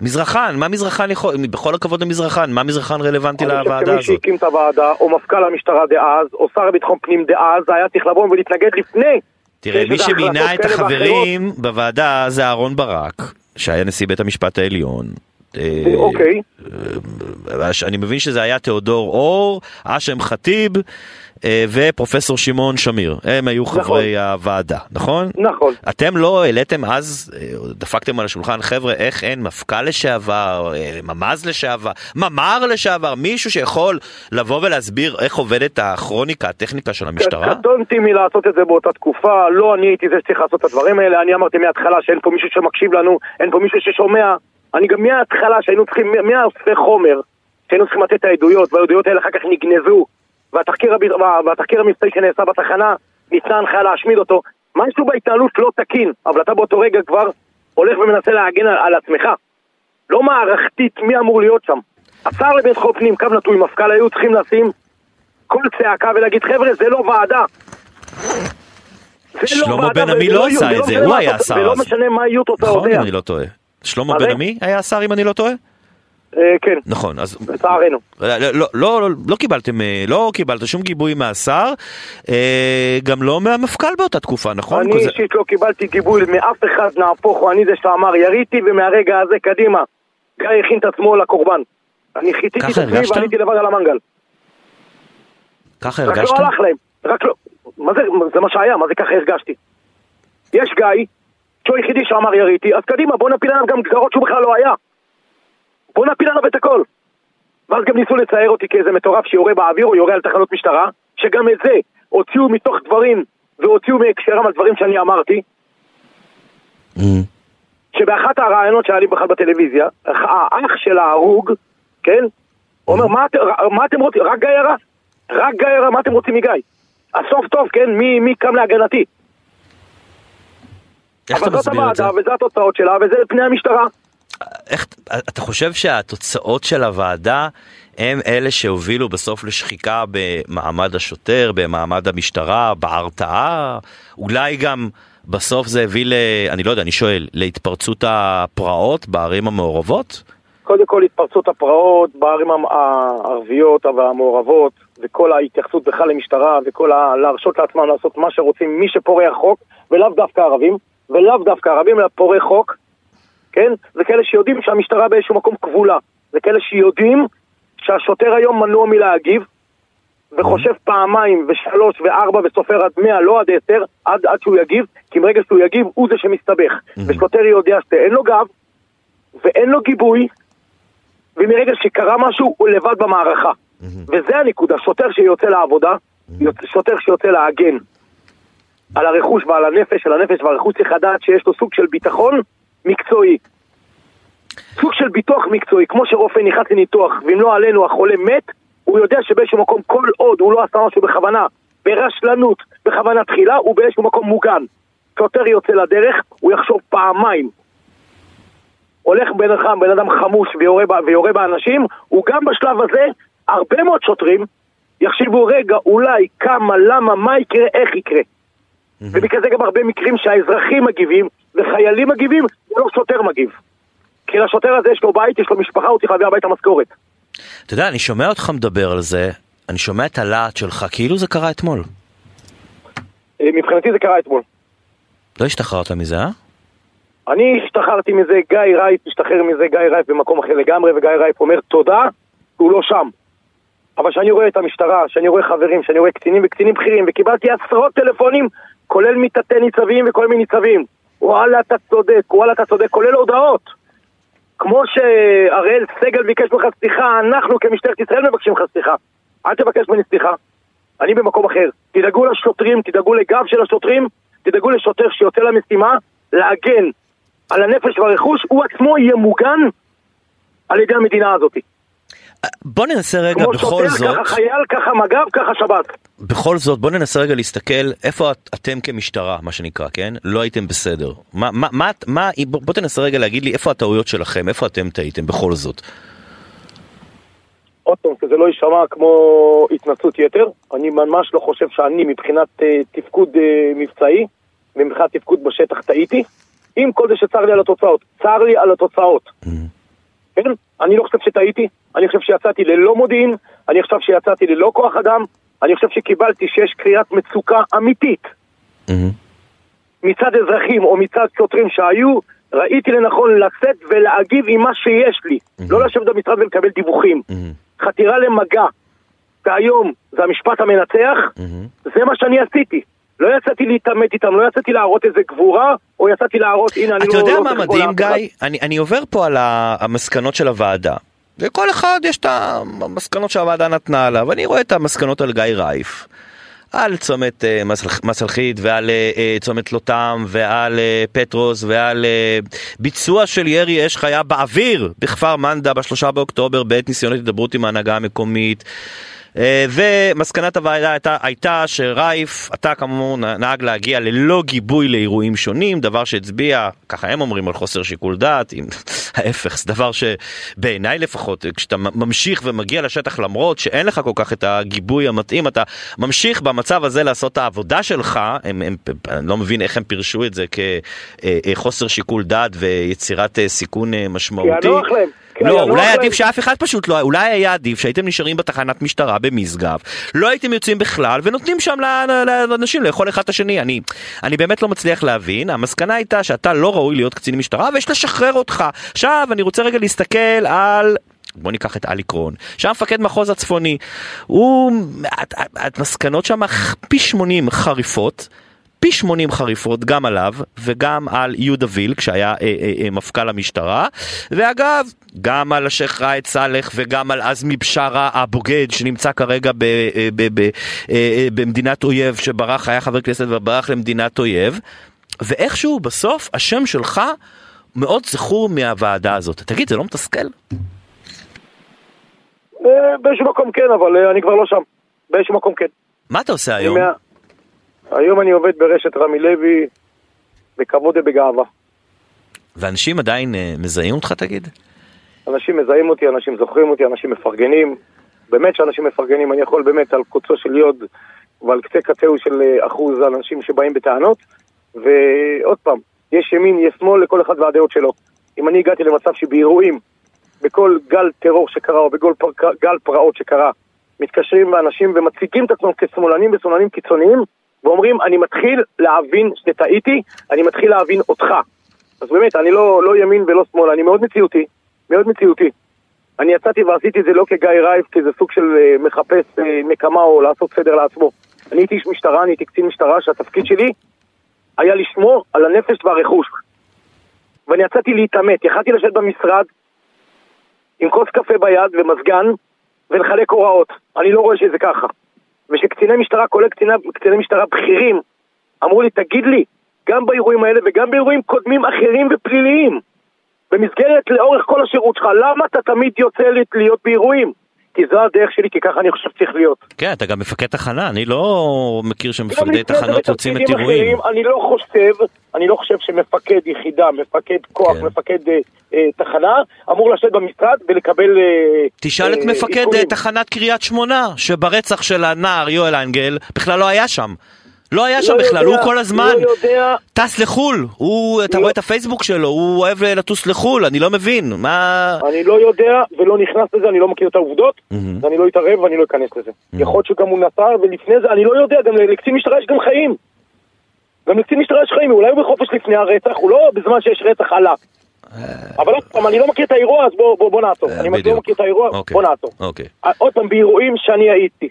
מזרחן, מה מזרחן יכול, בכל הכבוד למזרחן, מה מזרחן רלוונטי לוועדה הזאת? אני חושב שמי שהקים את הוועדה, או מפכ"ל המשטרה דאז, או שר לביטחון פנים דאז, היה צריך לבוא ולהתנגד לפני. תראה, מי שמינה את החברים בוועדה זה אהרון ברק, שהיה נשיא בית המשפט העליון. אוקיי. אני מבין שזה היה תיאודור אור, אשם ח'טיב ופרופסור שמעון שמיר. הם היו נכון. חברי הוועדה, נכון? נכון. אתם לא העליתם אז, דפקתם על השולחן, חבר'ה, איך אין מפכ"ל לשעבר, ממ"ז לשעבר, ממ"ר לשעבר, מישהו שיכול לבוא ולהסביר איך עובדת הכרוניקה, הטכניקה של המשטרה? קטונתי מלעשות את זה באותה תקופה, לא אני הייתי זה שצריך לעשות את הדברים האלה, אני אמרתי מההתחלה שאין פה מישהו שמקשיב לנו, אין פה מישהו ששומע, אני גם מההתחלה שהיינו צריכים, מהאוספי חומר, שהיינו צריכים לתת את העדויות, והעדויות האלה אחר כך נגנזו, והתחקיר, הב- והתחקיר המבצעי שנעשה בתחנה, ניתנה הנחיה להשמיד אותו, משהו בהתנהלות לא תקין, אבל אתה באותו רגע כבר הולך ומנסה להגן על, על עצמך. לא מערכתית מי אמור להיות שם. השר לביטחון פנים, קו נטוי מפכ"ל, היו צריכים לשים קול צעקה ולהגיד חבר'ה זה לא ועדה. לא שלמה בן עמי לא עשה את זה, הוא היה השר ולא. משנה מה יהיו נכון, תוצאותיה. אם אני לא טועה. שלמה מה בן? עמי היה השר אם אני לא טועה? אה, כן, נכון, אז לצערנו. לא, לא, לא, לא, לא קיבלתם, אה, לא קיבלת שום גיבוי מהשר, אה, גם לא מהמפכ"ל באותה תקופה, נכון? אני כזה- אישית לא קיבלתי גיבוי מאף אחד, נהפוך הוא, אני זה שאמר יריתי ומהרגע הזה קדימה. גיא הכין את עצמו לקורבן. אני חיתיתי את עצמי? ועליתי לבד על המנגל. ככה רק הרגשת? לא הלך להם, רק לא. מה זה, זה מה שהיה, מה זה ככה הרגשתי? יש גיא, שהוא היחידי שאמר יריתי, אז קדימה, בוא נפיל עליו גם גזרות שהוא בכלל לא היה. בוא נפיל עליו את הכל. ואז גם ניסו לצייר אותי כאיזה מטורף שיורה באוויר או יורה על תחנות משטרה, שגם את זה הוציאו מתוך דברים והוציאו מהקשרם על דברים שאני אמרתי, Mm. שבאחת הראיונות שהיה לי בכלל בטלוויזיה, האח של ההרוג, כן? אומר, מה, את- מה אתם רוצים? רק גיא ירה? רק גיא ירה, מה אתם רוצים מגיא? הסוף טוב, כן? מי, מי קם להגנתי? איך אתה אבל זאת מסביר את זה? הוועדה, וזה התוצאות שלה, וזה פני המשטרה. איך, אתה חושב שהתוצאות של הוועדה הם אלה שהובילו בסוף לשחיקה במעמד השוטר, במעמד המשטרה, בהרתעה? אולי גם בסוף זה הביא ל... אני לא יודע, אני שואל, להתפרצות הפרעות בערים המעורבות? קודם כל התפרצות הפרעות בערים הערביות והמעורבות, וכל ההתייחסות בכלל למשטרה, וכל ה... להרשות לעצמם לעשות מה שרוצים, מי שפורע חוק, ולאו דווקא ערבים, ולאו דווקא ערבים, אלא פורעי חוק, כן? זה כאלה שיודעים שהמשטרה באיזשהו מקום כבולה. זה כאלה שיודעים שהשוטר היום מנוע מלהגיב, וחושב פעמיים ושלוש וארבע וסופר עד מאה, לא עד עשר, עד, עד שהוא יגיב, כי מרגע שהוא יגיב הוא זה שמסתבך. ושוטר יודע שאין לו גב, ואין לו גיבוי, ומרגע שקרה משהו הוא לבד במערכה. וזה הנקודה, שוטר שיוצא לעבודה, שוטר שיוצא להגן על הרכוש ועל הנפש, על הנפש והרכוש צריך לדעת שיש לו סוג של ביטחון מקצועי. סוג של ביטוח מקצועי, כמו שרופא נכנס לניתוח, ואם לא עלינו החולה מת, הוא יודע שבאיזשהו מקום כל עוד הוא לא עשה משהו בכוונה, ברשלנות, בכוונה תחילה, הוא באיזשהו מקום מוגן. שוטר יוצא לדרך, הוא יחשוב פעמיים. הולך בן אדם, בן אדם חמוש ויורה, ויורה באנשים, הוא גם בשלב הזה, הרבה מאוד שוטרים יחשבו, רגע, אולי, כמה, למה, מה יקרה, איך יקרה. ובגלל זה גם הרבה מקרים שהאזרחים מגיבים, וחיילים מגיבים, ולא שוטר מגיב. כי לשוטר הזה יש לו בית, יש לו משפחה, הוא צריך להביא הביתה משכורת. אתה יודע, אני שומע אותך מדבר על זה, אני שומע את הלהט שלך, כאילו זה קרה אתמול. אה, מבחינתי זה קרה אתמול. לא השתחררת מזה, אה? אני השתחררתי מזה, גיא רייף השתחרר מזה, גיא רייף במקום אחר לגמרי, וגיא רייף אומר תודה, הוא לא שם. אבל כשאני רואה את המשטרה, כשאני רואה חברים, כשאני רואה קצינים וקצינים בכירים, וקיבלתי עשרות טלפונים, כולל מתתי ניצבים וכל מיני ניצבים. וואלה אתה צודק, וואלה אתה צודק, כולל הודעות. כמו שאראל סגל ביקש ממך סליחה, אנחנו כמשטרת ישראל מבקשים ממך סליחה. אל תבקש ממני סליחה. אני במקום אחר. תדאגו לשוטרים, תדאגו לגב של השוטרים, תדאגו לשוטר שיוצא למשימה להגן על הנפש והרכוש, הוא עצמו יהיה מוגן על ידי המדינה הזאת. בוא ננסה רגע כמו בכל שוטר, זאת, ככה חייל, ככה מג"ב, ככה שב"ס. בכל זאת, בוא ננסה רגע להסתכל איפה את, אתם כמשטרה, מה שנקרא, כן? לא הייתם בסדר. מה, מה, מה, מה, בוא, בוא תנסה רגע להגיד לי איפה הטעויות שלכם, איפה אתם טעיתם בכל זאת. עוד פעם, שזה לא יישמע כמו התנצלות יתר, אני ממש לא חושב שאני מבחינת uh, תפקוד uh, מבצעי ומבחינת תפקוד בשטח טעיתי, עם כל זה שצר לי על התוצאות. צר לי על התוצאות. כן? אני לא חושב שטעיתי, אני חושב שיצאתי ללא מודיעין, אני חושב שיצאתי ללא כוח אדם, אני חושב שקיבלתי שיש קריאת מצוקה אמיתית מצד אזרחים או מצד שוטרים שהיו, ראיתי לנכון לצאת ולהגיב עם מה שיש לי. לא לשבת במשרד ולקבל דיווחים. חתירה למגע, והיום זה המשפט המנצח, זה מה שאני עשיתי. לא יצאתי להתעמת איתם, לא יצאתי להראות איזה גבורה, או יצאתי להראות, הנה, אני אתה לא... יודע לא מה מדהים, גיא? אני, אני עובר פה על המסקנות של הוועדה. וכל אחד יש את המסקנות שהוועדה נתנה עליו. אני רואה את המסקנות על גיא רייף. על צומת מסל- מסלחית ועל אה, צומת לוטם ועל אה, פטרוס ועל אה, ביצוע של ירי אש חיה באוויר בכפר מנדה בשלושה באוקטובר בעת ניסיונות הידברות עם ההנהגה המקומית. אה, ומסקנת הוועדה הייתה, הייתה שרייף, אתה כאמור נהג להגיע ללא גיבוי לאירועים שונים, דבר שהצביע, ככה הם אומרים, על חוסר שיקול דעת, אם ההפך, זה דבר שבעיניי לפחות, כשאתה ממשיך ומגיע לשטח למרות שאין לך כל כך את הגיבוי המתאים, אתה ממשיך במצב הזה לעשות את העבודה שלך, הם, הם, אני לא מבין איך הם פירשו את זה כחוסר שיקול דעת ויצירת אה, סיכון אה, משמעותי. כי הנוח להם. לא, נוח אולי להם. עדיף שאף אחד פשוט לא, אולי היה עדיף שהייתם נשארים בתחנת משטרה במשגב, לא הייתם יוצאים בכלל ונותנים שם לאנשים לאכול אחד את השני. אני, אני באמת לא מצליח להבין, המסקנה הייתה שאתה לא ראוי להיות קצין משטרה ויש לשחרר אותך. עכשיו אני רוצה רגע להסתכל על... בוא ניקח את אלי קרון, שהיה מפקד מחוז הצפוני, הוא, המסקנות שם פי 80 חריפות, פי 80 חריפות גם עליו וגם על יהודה וילק שהיה אה, אה, אה, מפכ"ל המשטרה ואגב גם על השייח' ראאד סאלח וגם על עזמי בשארה הבוגד שנמצא כרגע ב, אה, ב, ב, אה, אה, במדינת אויב שברח היה חבר כנסת וברח למדינת אויב ואיכשהו בסוף השם שלך מאוד זכור מהוועדה הזאת תגיד זה לא מתסכל? אה, באיזשהו מקום כן, אבל אה, אני כבר לא שם. באיזשהו מקום כן. מה אתה עושה היום? היום אני עובד ברשת רמי לוי, בכבוד ובגאווה. ואנשים עדיין אה, מזהים אותך תגיד? אנשים מזהים אותי, אנשים זוכרים אותי, אנשים מפרגנים. באמת שאנשים מפרגנים, אני יכול באמת על קוצו של יוד ועל קצה קצהו של אה, אחוז האנשים שבאים בטענות. ועוד פעם, יש ימין, יש שמאל, לכל אחד והדעות שלו. אם אני הגעתי למצב שבאירועים, בכל גל טרור שקרה או בכל פר... גל פרעות שקרה, מתקשרים לאנשים ומציגים את עצמם כשמאלנים ושמאלנים קיצוניים, ואומרים, אני מתחיל להבין שטעיתי, אני מתחיל להבין אותך. אז באמת, אני לא, לא ימין ולא שמאל, אני מאוד מציאותי, מאוד מציאותי. אני יצאתי ועשיתי את זה לא כגיא רייב, כי זה סוג של אה, מחפש אה, נקמה או לעשות סדר לעצמו. אני הייתי איש משטרה, אני הייתי קצין משטרה, שהתפקיד שלי היה לשמור על הנפש והרכוש. ואני יצאתי להתעמת, יכלתי לשבת במשרד עם כוס קפה ביד ומזגן ולחלק הוראות. אני לא רואה שזה ככה. ושקציני משטרה, כולל קציני, קציני משטרה בכירים, אמרו לי, תגיד לי, גם באירועים האלה וגם באירועים קודמים אחרים ופליליים, במסגרת לאורך כל השירות שלך, למה אתה תמיד יוצא להיות באירועים? כי זו הדרך שלי, כי ככה אני חושב שצריך להיות. כן, אתה גם מפקד תחנה, אני לא מכיר שמפקדי תחנות יוצאים את אירועים. אני לא חושב, אני לא חושב שמפקד יחידה, מפקד כוח, כן. מפקד אה, אה, תחנה, אמור לשבת במשרד ולקבל... אה, תשאל את אה, מפקד עדכונים. אה, תחנת קריית שמונה, שברצח של הנער יואל אנגל בכלל לא היה שם. לא היה שם לא בכלל, יודע, הוא כל הזמן לא יודע, טס לחו"ל. הוא, אתה לא. רואה את הפייסבוק שלו, הוא אוהב לטוס לחו"ל, אני לא מבין. מה... אני לא יודע ולא נכנס לזה, אני לא מכיר את העובדות, מהמם. ואני לא אתערב ואני לא אכנס לזה. יכול להיות שגם הוא נסע, ולפני זה, אני לא יודע, גם לקצין משטרה יש גם חיים. גם לקצין משטרה יש חיים, אולי הוא בחופש לפני הרצח, הוא לא בזמן שיש רצח עלה. אבל עוד פעם, אני לא מכיר את האירוע, אז בוא, בוא, בוא נעצור. אה, אני. לא מכיר את האירוע, אוקיי. בוא נעצור. אוקיי. עוד פעם, באירועים שאני הייתי.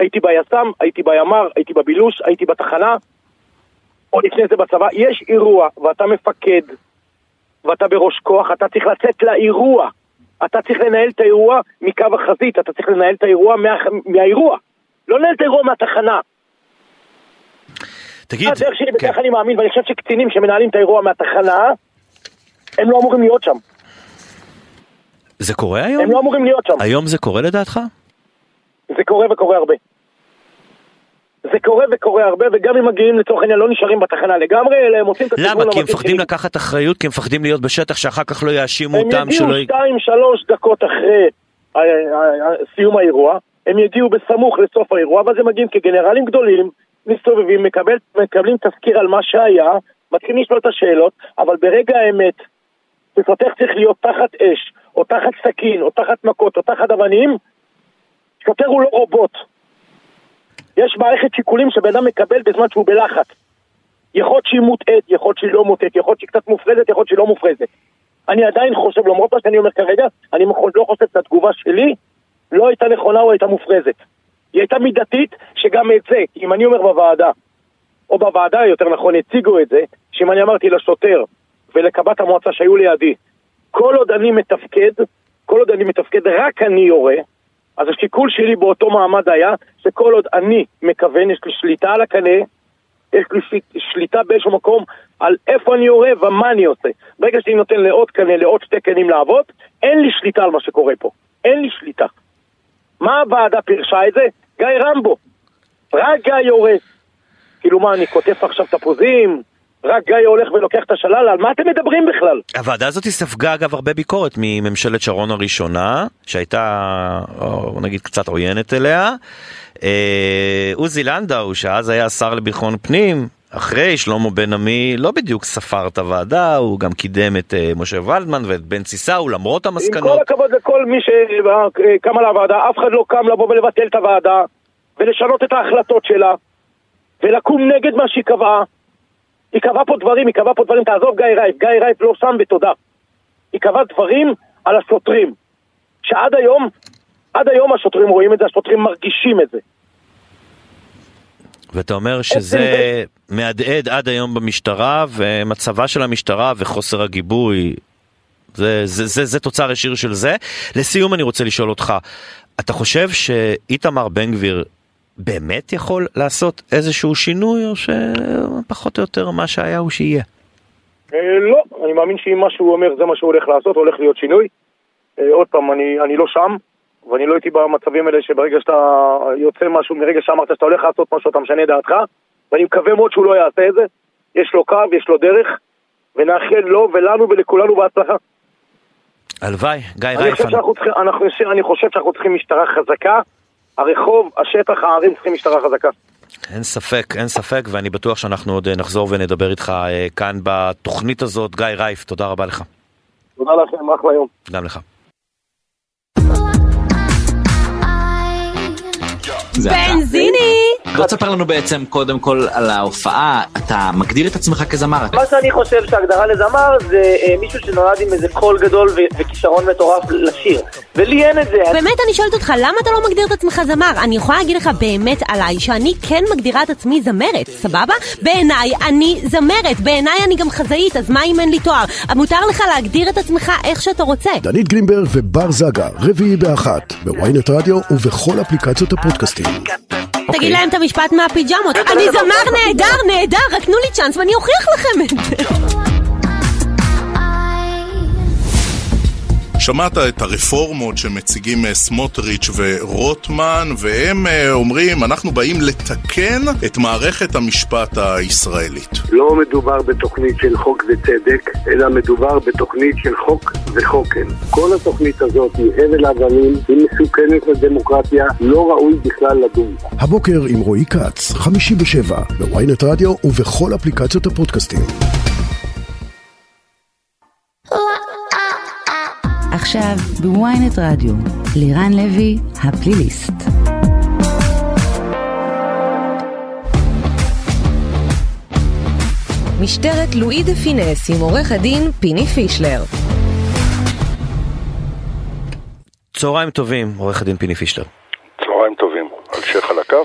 הייתי ביס"מ, הייתי בימ"ר, הייתי בבילוש, הייתי בתחנה, או לפני זה בצבא. יש אירוע, ואתה מפקד, ואתה בראש כוח, אתה צריך לצאת לאירוע. אתה צריך לנהל את האירוע מקו החזית, אתה צריך לנהל את האירוע מה, מהאירוע. לא לנהל את האירוע מהתחנה. תגיד, הדרך שלי, כן. וככה אני מאמין, ואני חושב שקצינים שמנהלים את האירוע מהתחנה, הם לא אמורים להיות שם. זה קורה היום? הם לא אמורים להיות שם. היום זה קורה לדעתך? זה קורה וקורה הרבה. זה קורה וקורה הרבה, וגם אם מגיעים לצורך העניין לא נשארים בתחנה לגמרי, אלא הם עושים את למה? הכיוון כי הם מפחדים שלי. לקחת אחריות? כי הם מפחדים להיות בשטח שאחר כך לא יאשימו הם אותם שלא... יגיעו שתיים, שלוש דקות אחרי אה, אה, אה, סיום האירוע, הם יגיעו בסמוך לסוף האירוע, ואז הם מגיעים כגנרלים גדולים, מסתובבים, מקבל, מקבלים תזכיר על מה שהיה, מתחילים לשאול את השאלות, אבל ברגע האמת, מפתח צריך להיות תחת אש, או תחת סכין, או תחת מכות, או תחת אבנים, שוטר הוא לא רובוט. יש מערכת שיקולים שבן אדם מקבל בזמן שהוא בלחץ. יכול שהיא מוטעית, יכול שהיא לא מוטעית, יכול שהיא קצת מופרזת, יכול שהיא לא מופרזת. אני עדיין חושב, למרות מה שאני אומר כרגע, אני לא חושב שהתגובה שלי לא הייתה נכונה או הייתה מופרזת. היא הייתה מידתית, שגם את זה, אם אני אומר בוועדה, או בוועדה יותר נכון, הציגו את זה, שאם אני אמרתי לשוטר ולקבת המועצה שהיו לידי, כל עוד אני מתפקד, כל עוד אני מתפקד, רק אני יורה, אז השיקול שלי באותו מעמד היה שכל עוד אני מכוון, יש לי שליטה על הקנה, יש לי שליטה באיזשהו מקום על איפה אני יורה ומה אני עושה. ברגע שאני נותן לעוד קנה, לעוד שתי קנים לעבוד, אין לי שליטה על מה שקורה פה. אין לי שליטה. מה הוועדה פירשה את זה? גיא רמבו. רק גיא יורה. כאילו מה, אני קוטף עכשיו תפוזים? רק גיא הולך ולוקח את השלל, על מה אתם מדברים בכלל? הוועדה הזאת ספגה אגב הרבה ביקורת מממשלת שרון הראשונה, שהייתה, או נגיד, קצת עוינת אליה. אה, עוזי לנדאו, שאז היה שר לביטחון פנים, אחרי שלמה בן עמי לא בדיוק ספר את הוועדה, הוא גם קידם את uh, משה ולדמן ואת בן ציסאו למרות המסקנות. עם כל הכבוד לכל מי שקם על הוועדה, אף אחד לא קם לבוא ולבטל את הוועדה ולשנות את ההחלטות שלה ולקום נגד מה שהיא קבעה. היא קבעה פה דברים, היא קבעה פה דברים, תעזוב גיא רייף, גיא רייף לא שם ותודה. היא קבעה דברים על השוטרים, שעד היום, עד היום השוטרים רואים את זה, השוטרים מרגישים את זה. ואתה אומר שזה מהדהד עד היום במשטרה, ומצבה של המשטרה וחוסר הגיבוי, זה, זה, זה, זה תוצר ישיר של זה. לסיום אני רוצה לשאול אותך, אתה חושב שאיתמר בן גביר באמת יכול לעשות איזשהו שינוי, או שפחות או יותר מה שהיה הוא שיהיה? אה, לא, אני מאמין שאם מה שהוא אומר זה מה שהוא הולך לעשות, הולך להיות שינוי. אה, עוד פעם, אני, אני לא שם, ואני לא הייתי במצבים האלה שברגע שאתה יוצא משהו, מרגע שאמרת שאתה הולך לעשות משהו, אתה משנה דעתך, ואני מקווה מאוד שהוא לא יעשה את זה. יש לו קו, יש לו דרך, ונאחל לו ולנו ולכולנו בהצלחה. הלוואי, גיא רייפן. אני חושב שאנחנו צריכים משטרה חזקה, הרחוב, השטח, הערים צריכים משטרה חזקה. אין ספק, אין ספק, ואני בטוח שאנחנו עוד נחזור ונדבר איתך אה, כאן בתוכנית הזאת. גיא רייף, תודה רבה לך. תודה לכם, אחלה יום. גם לך. בנזיני! בוא תספר לנו בעצם קודם כל על ההופעה, אתה מגדיר את עצמך כזמר. מה שאני חושב שהגדרה לזמר זה אה, מישהו שנולד עם איזה קול גדול וכישרון מטורף לשיר. ולי אין את זה. באמת אני שואלת אותך, למה אתה לא מגדיר את עצמך זמר? אני יכולה להגיד לך באמת עליי שאני כן מגדירה את עצמי זמרת, סבבה? בעיניי אני זמרת, בעיניי אני גם חזאית, אז מה אם אין לי תואר? מותר לך להגדיר את עצמך איך שאתה רוצה. דנית גרינברג ובר זגה, רביעי באחת, בוויינט רדיו ובכל אפליקציות הפודקאסטים. תגיד להם את המשפט מהפיג'מות. אני זמר נהדר, נהדר, רק תנו לי צ'אנס ואני אוכיח לכם את זה. שמעת את הרפורמות שמציגים אה, סמוטריץ' ורוטמן, והם אה, אומרים, אנחנו באים לתקן את מערכת המשפט הישראלית. לא מדובר בתוכנית של חוק וצדק, אלא מדובר בתוכנית של חוק וחוקן. כל התוכנית הזאת היא הבל הבלים, היא מסוכנת לדמוקרטיה, לא ראוי בכלל לדון הבוקר עם רועי כץ, חמישי בשבע, בוויינט רדיו ובכל אפליקציות הפודקאסטים. עכשיו בוויינט רדיו, לירן לוי, הפליליסט. משטרת לואי דה פינס עם עורך הדין פיני פישלר. צהריים טובים, עורך הדין פיני פישלר. צהריים טובים. אלשיך על הקו?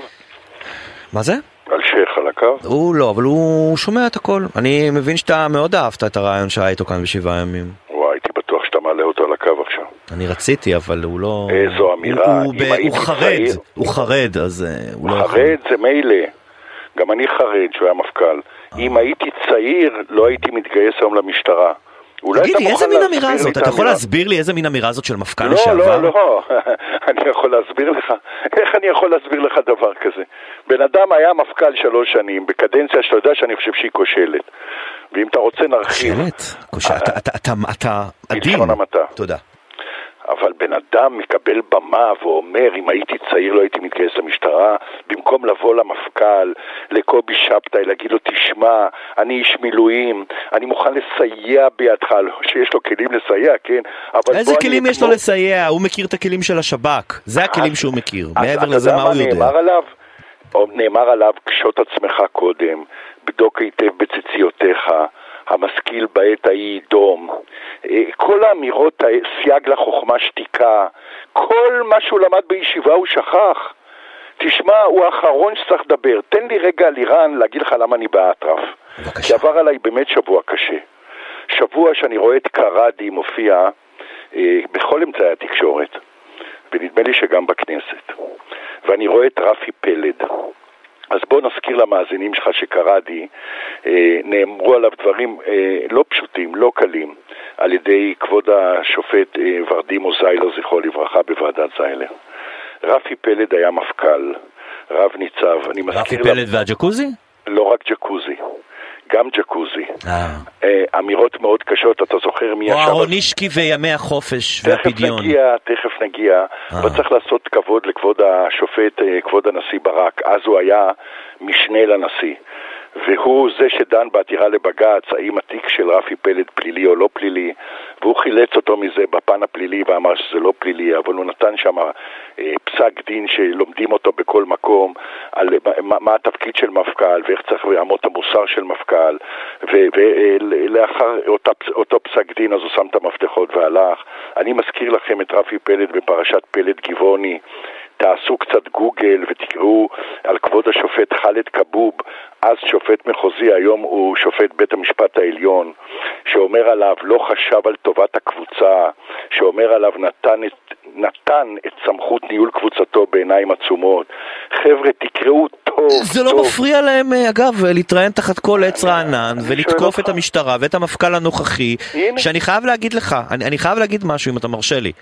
מה זה? אלשיך על הקו? הוא לא, אבל הוא שומע את הכל. אני מבין שאתה מאוד אהבת את הרעיון שהיה איתו כאן בשבעה ימים. אני רציתי, אבל הוא לא... איזו אמירה, הוא, הוא, הוא חרד, צעיר, הוא חרד, אז uh, הוא לא. חרד זה מילא. גם אני חרד שהוא היה מפכ"ל. אם הייתי צעיר, לא הייתי מתגייס היום למשטרה. תגיד לי, איזה מין אמירה זאת? אתה יכול להסביר לי איזה מין אמירה זאת של מפכ"ל לא, לשעבר? לא, לא, לא, אני יכול להסביר לך. איך אני יכול להסביר לך דבר כזה? בן אדם היה מפכ"ל שלוש שנים, בקדנציה שאתה יודע שאני חושב שהיא כושלת. ואם אתה רוצה נרחיב... כושלת? אתה עדין. תודה. אבל בן אדם מקבל במה ואומר, אם הייתי צעיר לא הייתי מתגייס למשטרה, במקום לבוא למפכ"ל, לקובי שבתאי, להגיד לו, תשמע, אני איש מילואים, אני מוכן לסייע בידך, שיש לו כלים לסייע, כן? איזה כלים יש לו לסייע? הוא מכיר את הכלים של השב"כ, זה הכלים שהוא מכיר, מעבר לזה מה הוא יודע. נאמר עליו? נאמר עליו, קשוט עצמך קודם, בדוק היטב בציציותיך, המשכיל בעת ההיא דום. אה, כל האמירות, סייג לחוכמה שתיקה, כל מה שהוא למד בישיבה הוא שכח. תשמע, הוא האחרון שצריך לדבר. תן לי רגע על איראן להגיד לך למה אני באטרף. כי עבר עליי באמת שבוע קשה. שבוע שאני רואה את קראדי מופיע אה, בכל אמצעי התקשורת, ונדמה לי שגם בכנסת. ואני רואה את רפי פלד. אז בוא נזכיר למאזינים שלך שקראדי, אה, נאמרו עליו דברים אה, לא פשוטים, לא קלים, על ידי כבוד השופט אה, ורדימו זיילר, זכרו לברכה, בוועדת זיילר. רפי פלד היה מפכ"ל, רב ניצב, אני מזכיר... רפי פלד והג'קוזי? לא רק ג'קוזי. גם ג'קוזי. אה. אמירות מאוד קשות, אתה זוכר מי ישב... או אהרונישקי וימי החופש והפדיון. תכף נגיע, תכף נגיע. אבל צריך לעשות כבוד לכבוד השופט, אה, כבוד הנשיא ברק. אז הוא היה משנה לנשיא. והוא זה שדן בעתירה לבג"ץ, האם התיק של רפי פלד פלילי או לא פלילי, והוא חילץ אותו מזה בפן הפלילי ואמר שזה לא פלילי, אבל הוא נתן שם אה, פסק דין שלומדים אותו בכל מקום, על מה, מה התפקיד של מפכ"ל ואיך צריך אמות המוסר של מפכ"ל, ולאחר אותה, אותו פסק דין אז הוא שם את המפתחות והלך. אני מזכיר לכם את רפי פלד בפרשת פלד גבעוני. תעשו קצת גוגל ותקראו על כבוד השופט ח'אלד כבוב, אז שופט מחוזי, היום הוא שופט בית המשפט העליון, שאומר עליו לא חשב על טובת הקבוצה, שאומר עליו נתן את, נתן את סמכות ניהול קבוצתו בעיניים עצומות. חבר'ה, תקראו טוב. זה לא טוב. לא מפריע להם, אגב, להתראיין תחת כל עץ רענן ולתקוף את המשטרה ואת המפכ"ל הנוכחי, הנה. שאני חייב להגיד לך, אני, אני חייב להגיד משהו אם אתה מרשה לי.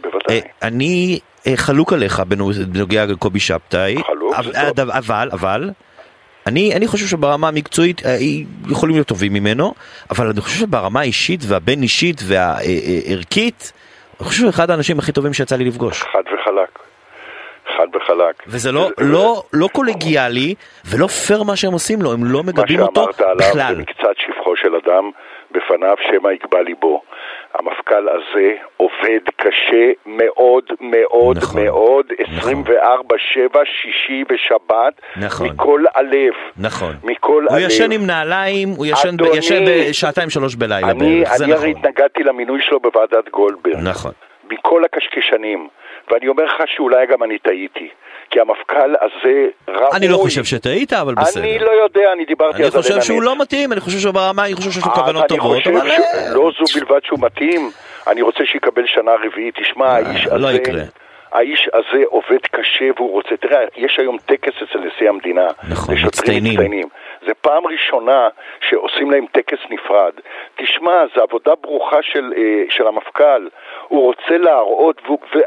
בוודאי. אני חלוק עליך בנוגע לקובי שבתאי. חלוק, אבל, אבל, אבל, אני, אני חושב שברמה המקצועית יכולים להיות טובים ממנו, אבל אני חושב שברמה האישית והבין אישית והערכית, אני חושב שהוא אחד האנשים הכי טובים שיצא לי לפגוש. חד וחלק. חד וחלק. וזה לא, לא, לא קולגיאלי ולא פייר מה שהם עושים לו, הם לא מגבים אותו בכלל. מה שאמרת עליו זה מקצת שבחו של אדם, בפניו שמא יגבה ליבו. המפכ"ל הזה עובד קשה מאוד מאוד נכון, מאוד, 24-7, שישי בשבת, נכון, מכל הלב. נכון. מכל הוא הלב. ישן עם נעליים, הוא ישן, אדוני, ישן בשעתיים שלוש בלילה אני, בערך, זה אני נכון. הרי התנגדתי למינוי שלו בוועדת גולדברג. נכון. מכל הקשקשנים. ואני אומר לך שאולי גם אני טעיתי. כי המפכ"ל הזה ראוי. אני לא חושב שטעית, אבל בסדר. אני לא יודע, אני דיברתי אני על זה חושב שהוא לא מתאים, אני חושב שברמה, אני חושב שיש לו אז כוונות אני טובות, אבל... ש- לא זו בלבד שהוא מתאים, אני רוצה שיקבל שנה רביעית. תשמע, האיש לא הזה... יקרה. האיש הזה עובד קשה והוא רוצה, תראה, יש היום טקס אצל נשיא המדינה. נכון, מצטיינים. מצטיינים. זה פעם ראשונה שעושים להם טקס נפרד. תשמע, זו עבודה ברוכה של, אה, של המפכ"ל. הוא רוצה להראות, והוא- ו-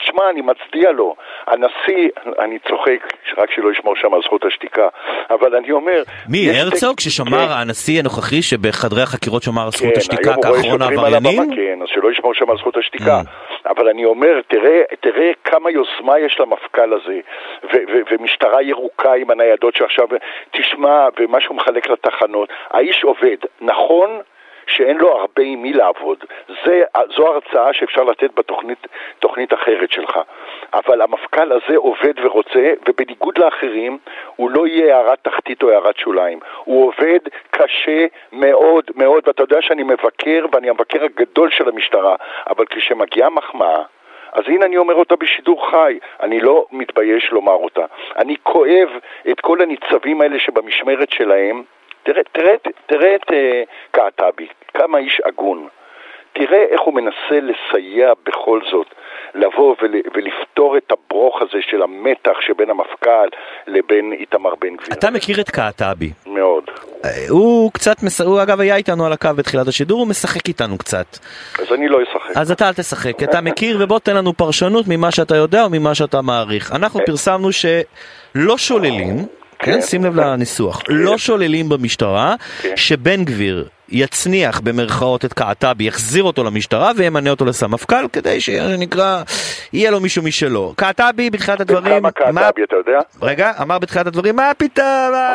תשמע, אני מצדיע לו. הנשיא, אני צוחק, רק שלא ישמור שם על זכות השתיקה, אבל אני אומר... מי, הרצוג, טק- ששמר כן. הנשיא הנוכחי שבחדרי החקירות שמר על זכות כן, השתיקה היום הוא רואה כאחרון שוטרים על הבמה, העבריינים? כן, אז שלא ישמור שם על זכות השתיקה. Mm. אבל אני אומר, תראה, תראה כמה יוזמה יש למפכ"ל הזה, ו- ו- ומשטרה ירוקה עם הניידות שעכשיו, תשמע, ומה שהוא מחלק לתחנות. האיש עובד, נכון שאין לו הרבה עם מי לעבוד. זה, זו הרצאה שאפשר לתת בתוכנית תוכנית אחרת שלך. אבל המפכ"ל הזה עובד ורוצה, ובניגוד לאחרים, הוא לא יהיה הערת תחתית או הערת שוליים. הוא עובד קשה מאוד מאוד, ואתה יודע שאני מבקר, ואני המבקר הגדול של המשטרה, אבל כשמגיעה מחמאה, אז הנה אני אומר אותה בשידור חי, אני לא מתבייש לומר אותה. אני כואב את כל הניצבים האלה שבמשמרת שלהם, תראה, את uh, קעטבי, כמה איש הגון. תראה איך הוא מנסה לסייע בכל זאת, לבוא ול, ולפתור את הברוך הזה של המתח שבין המפכ"ל לבין איתמר בן גביר. אתה מכיר את קעטבי. מאוד. אה, הוא קצת, מס- הוא אגב היה איתנו על הקו בתחילת השידור, הוא משחק איתנו קצת. אז אני לא אשחק. אז אתה אל תשחק, אתה מכיר ובוא תן לנו פרשנות ממה שאתה יודע או ממה שאתה מעריך. אנחנו פרסמנו שלא שוללים, כן, כן. שים לב לניסוח, לא שוללים במשטרה כן. שבן גביר יצניח במרכאות את קעטבי, יחזיר אותו למשטרה וימנה אותו לסמפכ"ל כדי שנקרא, יהיה לו מישהו משלו. קעטבי בתחילת הדברים, כמה מה- קעטבי אתה יודע? רגע, אמר בתחילת הדברים, מה פתאום,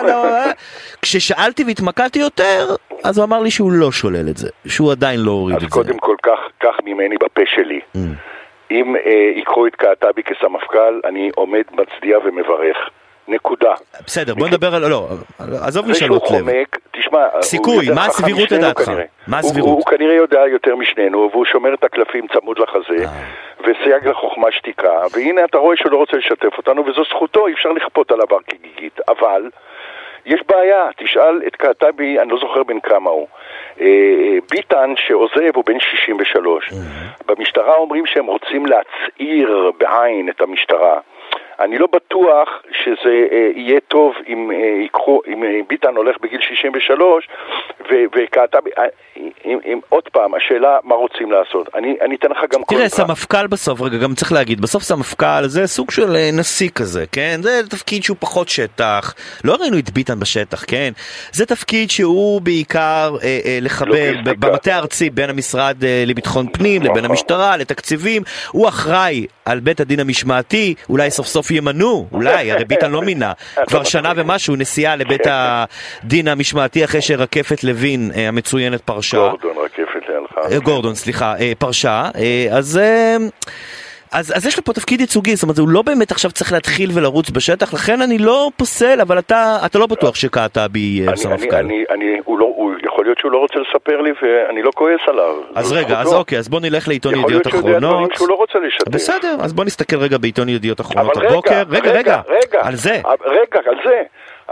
לא, אה?" כששאלתי והתמקדתי יותר, אז הוא אמר לי שהוא לא שולל את זה, שהוא עדיין לא הוריד אז את זה. קודם כל, קח, ממני בפה שלי. אם אה, ייקחו את קעטבי כסמפכ"ל, אני עומד, מצדיע ומברך. נקודה. בסדר, בוא נדבר על... לא, עזוב זה שהוא משאלות לב. חומק, תשמע, סיכוי, מה הסבירות לדעתך? מה הסבירות? הוא, כנראה יודע יותר משנינו, והוא שומר את הקלפים צמוד לחזה, אה. וסייג לחוכמה שתיקה, והנה אתה רואה שהוא לא רוצה לשתף אותנו, וזו זכותו, אי אפשר לכפות עליו הר כגיגית. אבל, יש בעיה, תשאל את קעטבי, אני לא זוכר בן כמה הוא. אה, ביטן שעוזב הוא בן 63. במשטרה אומרים שהם רוצים להצעיר בעין את המשטרה. אני לא בטוח שזה אה, יהיה טוב אם, אה, ייקחו, אם אה, ביטן הולך בגיל 63 ו- וקעטבי, אה, עוד פעם, השאלה מה רוצים לעשות. אני, אני אתן לך גם תראה, קונטרה. סמפכ"ל בסוף, רגע, גם צריך להגיד, בסוף סמפכ"ל זה סוג של אה, נשיא כזה, כן? זה תפקיד שהוא פחות שטח, לא ראינו את ביטן בשטח, כן? זה תפקיד שהוא בעיקר אה, אה, לחבר. ב- במטה הארצי בין המשרד אה, לביטחון פנים לבין נכון. המשטרה, לתקציבים, הוא אחראי על בית הדין המשמעתי, אולי סוף סוף ימנו, אולי, הרי ביטן לא מינה, כבר שנה ומשהו נסיעה לבית הדין המשמעתי אחרי שרקפת לוין אה, המצוינת פרשה. גורדון רקפת לידך. אה, גורדון, סליחה, אה, פרשה, אז... אז, אז יש לו פה תפקיד ייצוגי, זאת אומרת, הוא לא באמת עכשיו צריך להתחיל ולרוץ בשטח, לכן אני לא פוסל, אבל אתה, אתה לא בטוח שקעטבי יהיה סמפכ"ל. אני, אני, הוא לא, הוא, יכול להיות שהוא לא רוצה לספר לי ואני לא כועס עליו. אז רגע, אז זכותו. אוקיי, אז בוא נלך לעיתון יכול ידיעות להיות שהוא יודע דברים אחרונות. שהוא לא רוצה לשתף. בסדר, אז בוא נסתכל רגע בעיתון ידיעות אחרונות הבוקר. רגע, רגע, רגע, על זה. רגע, על זה.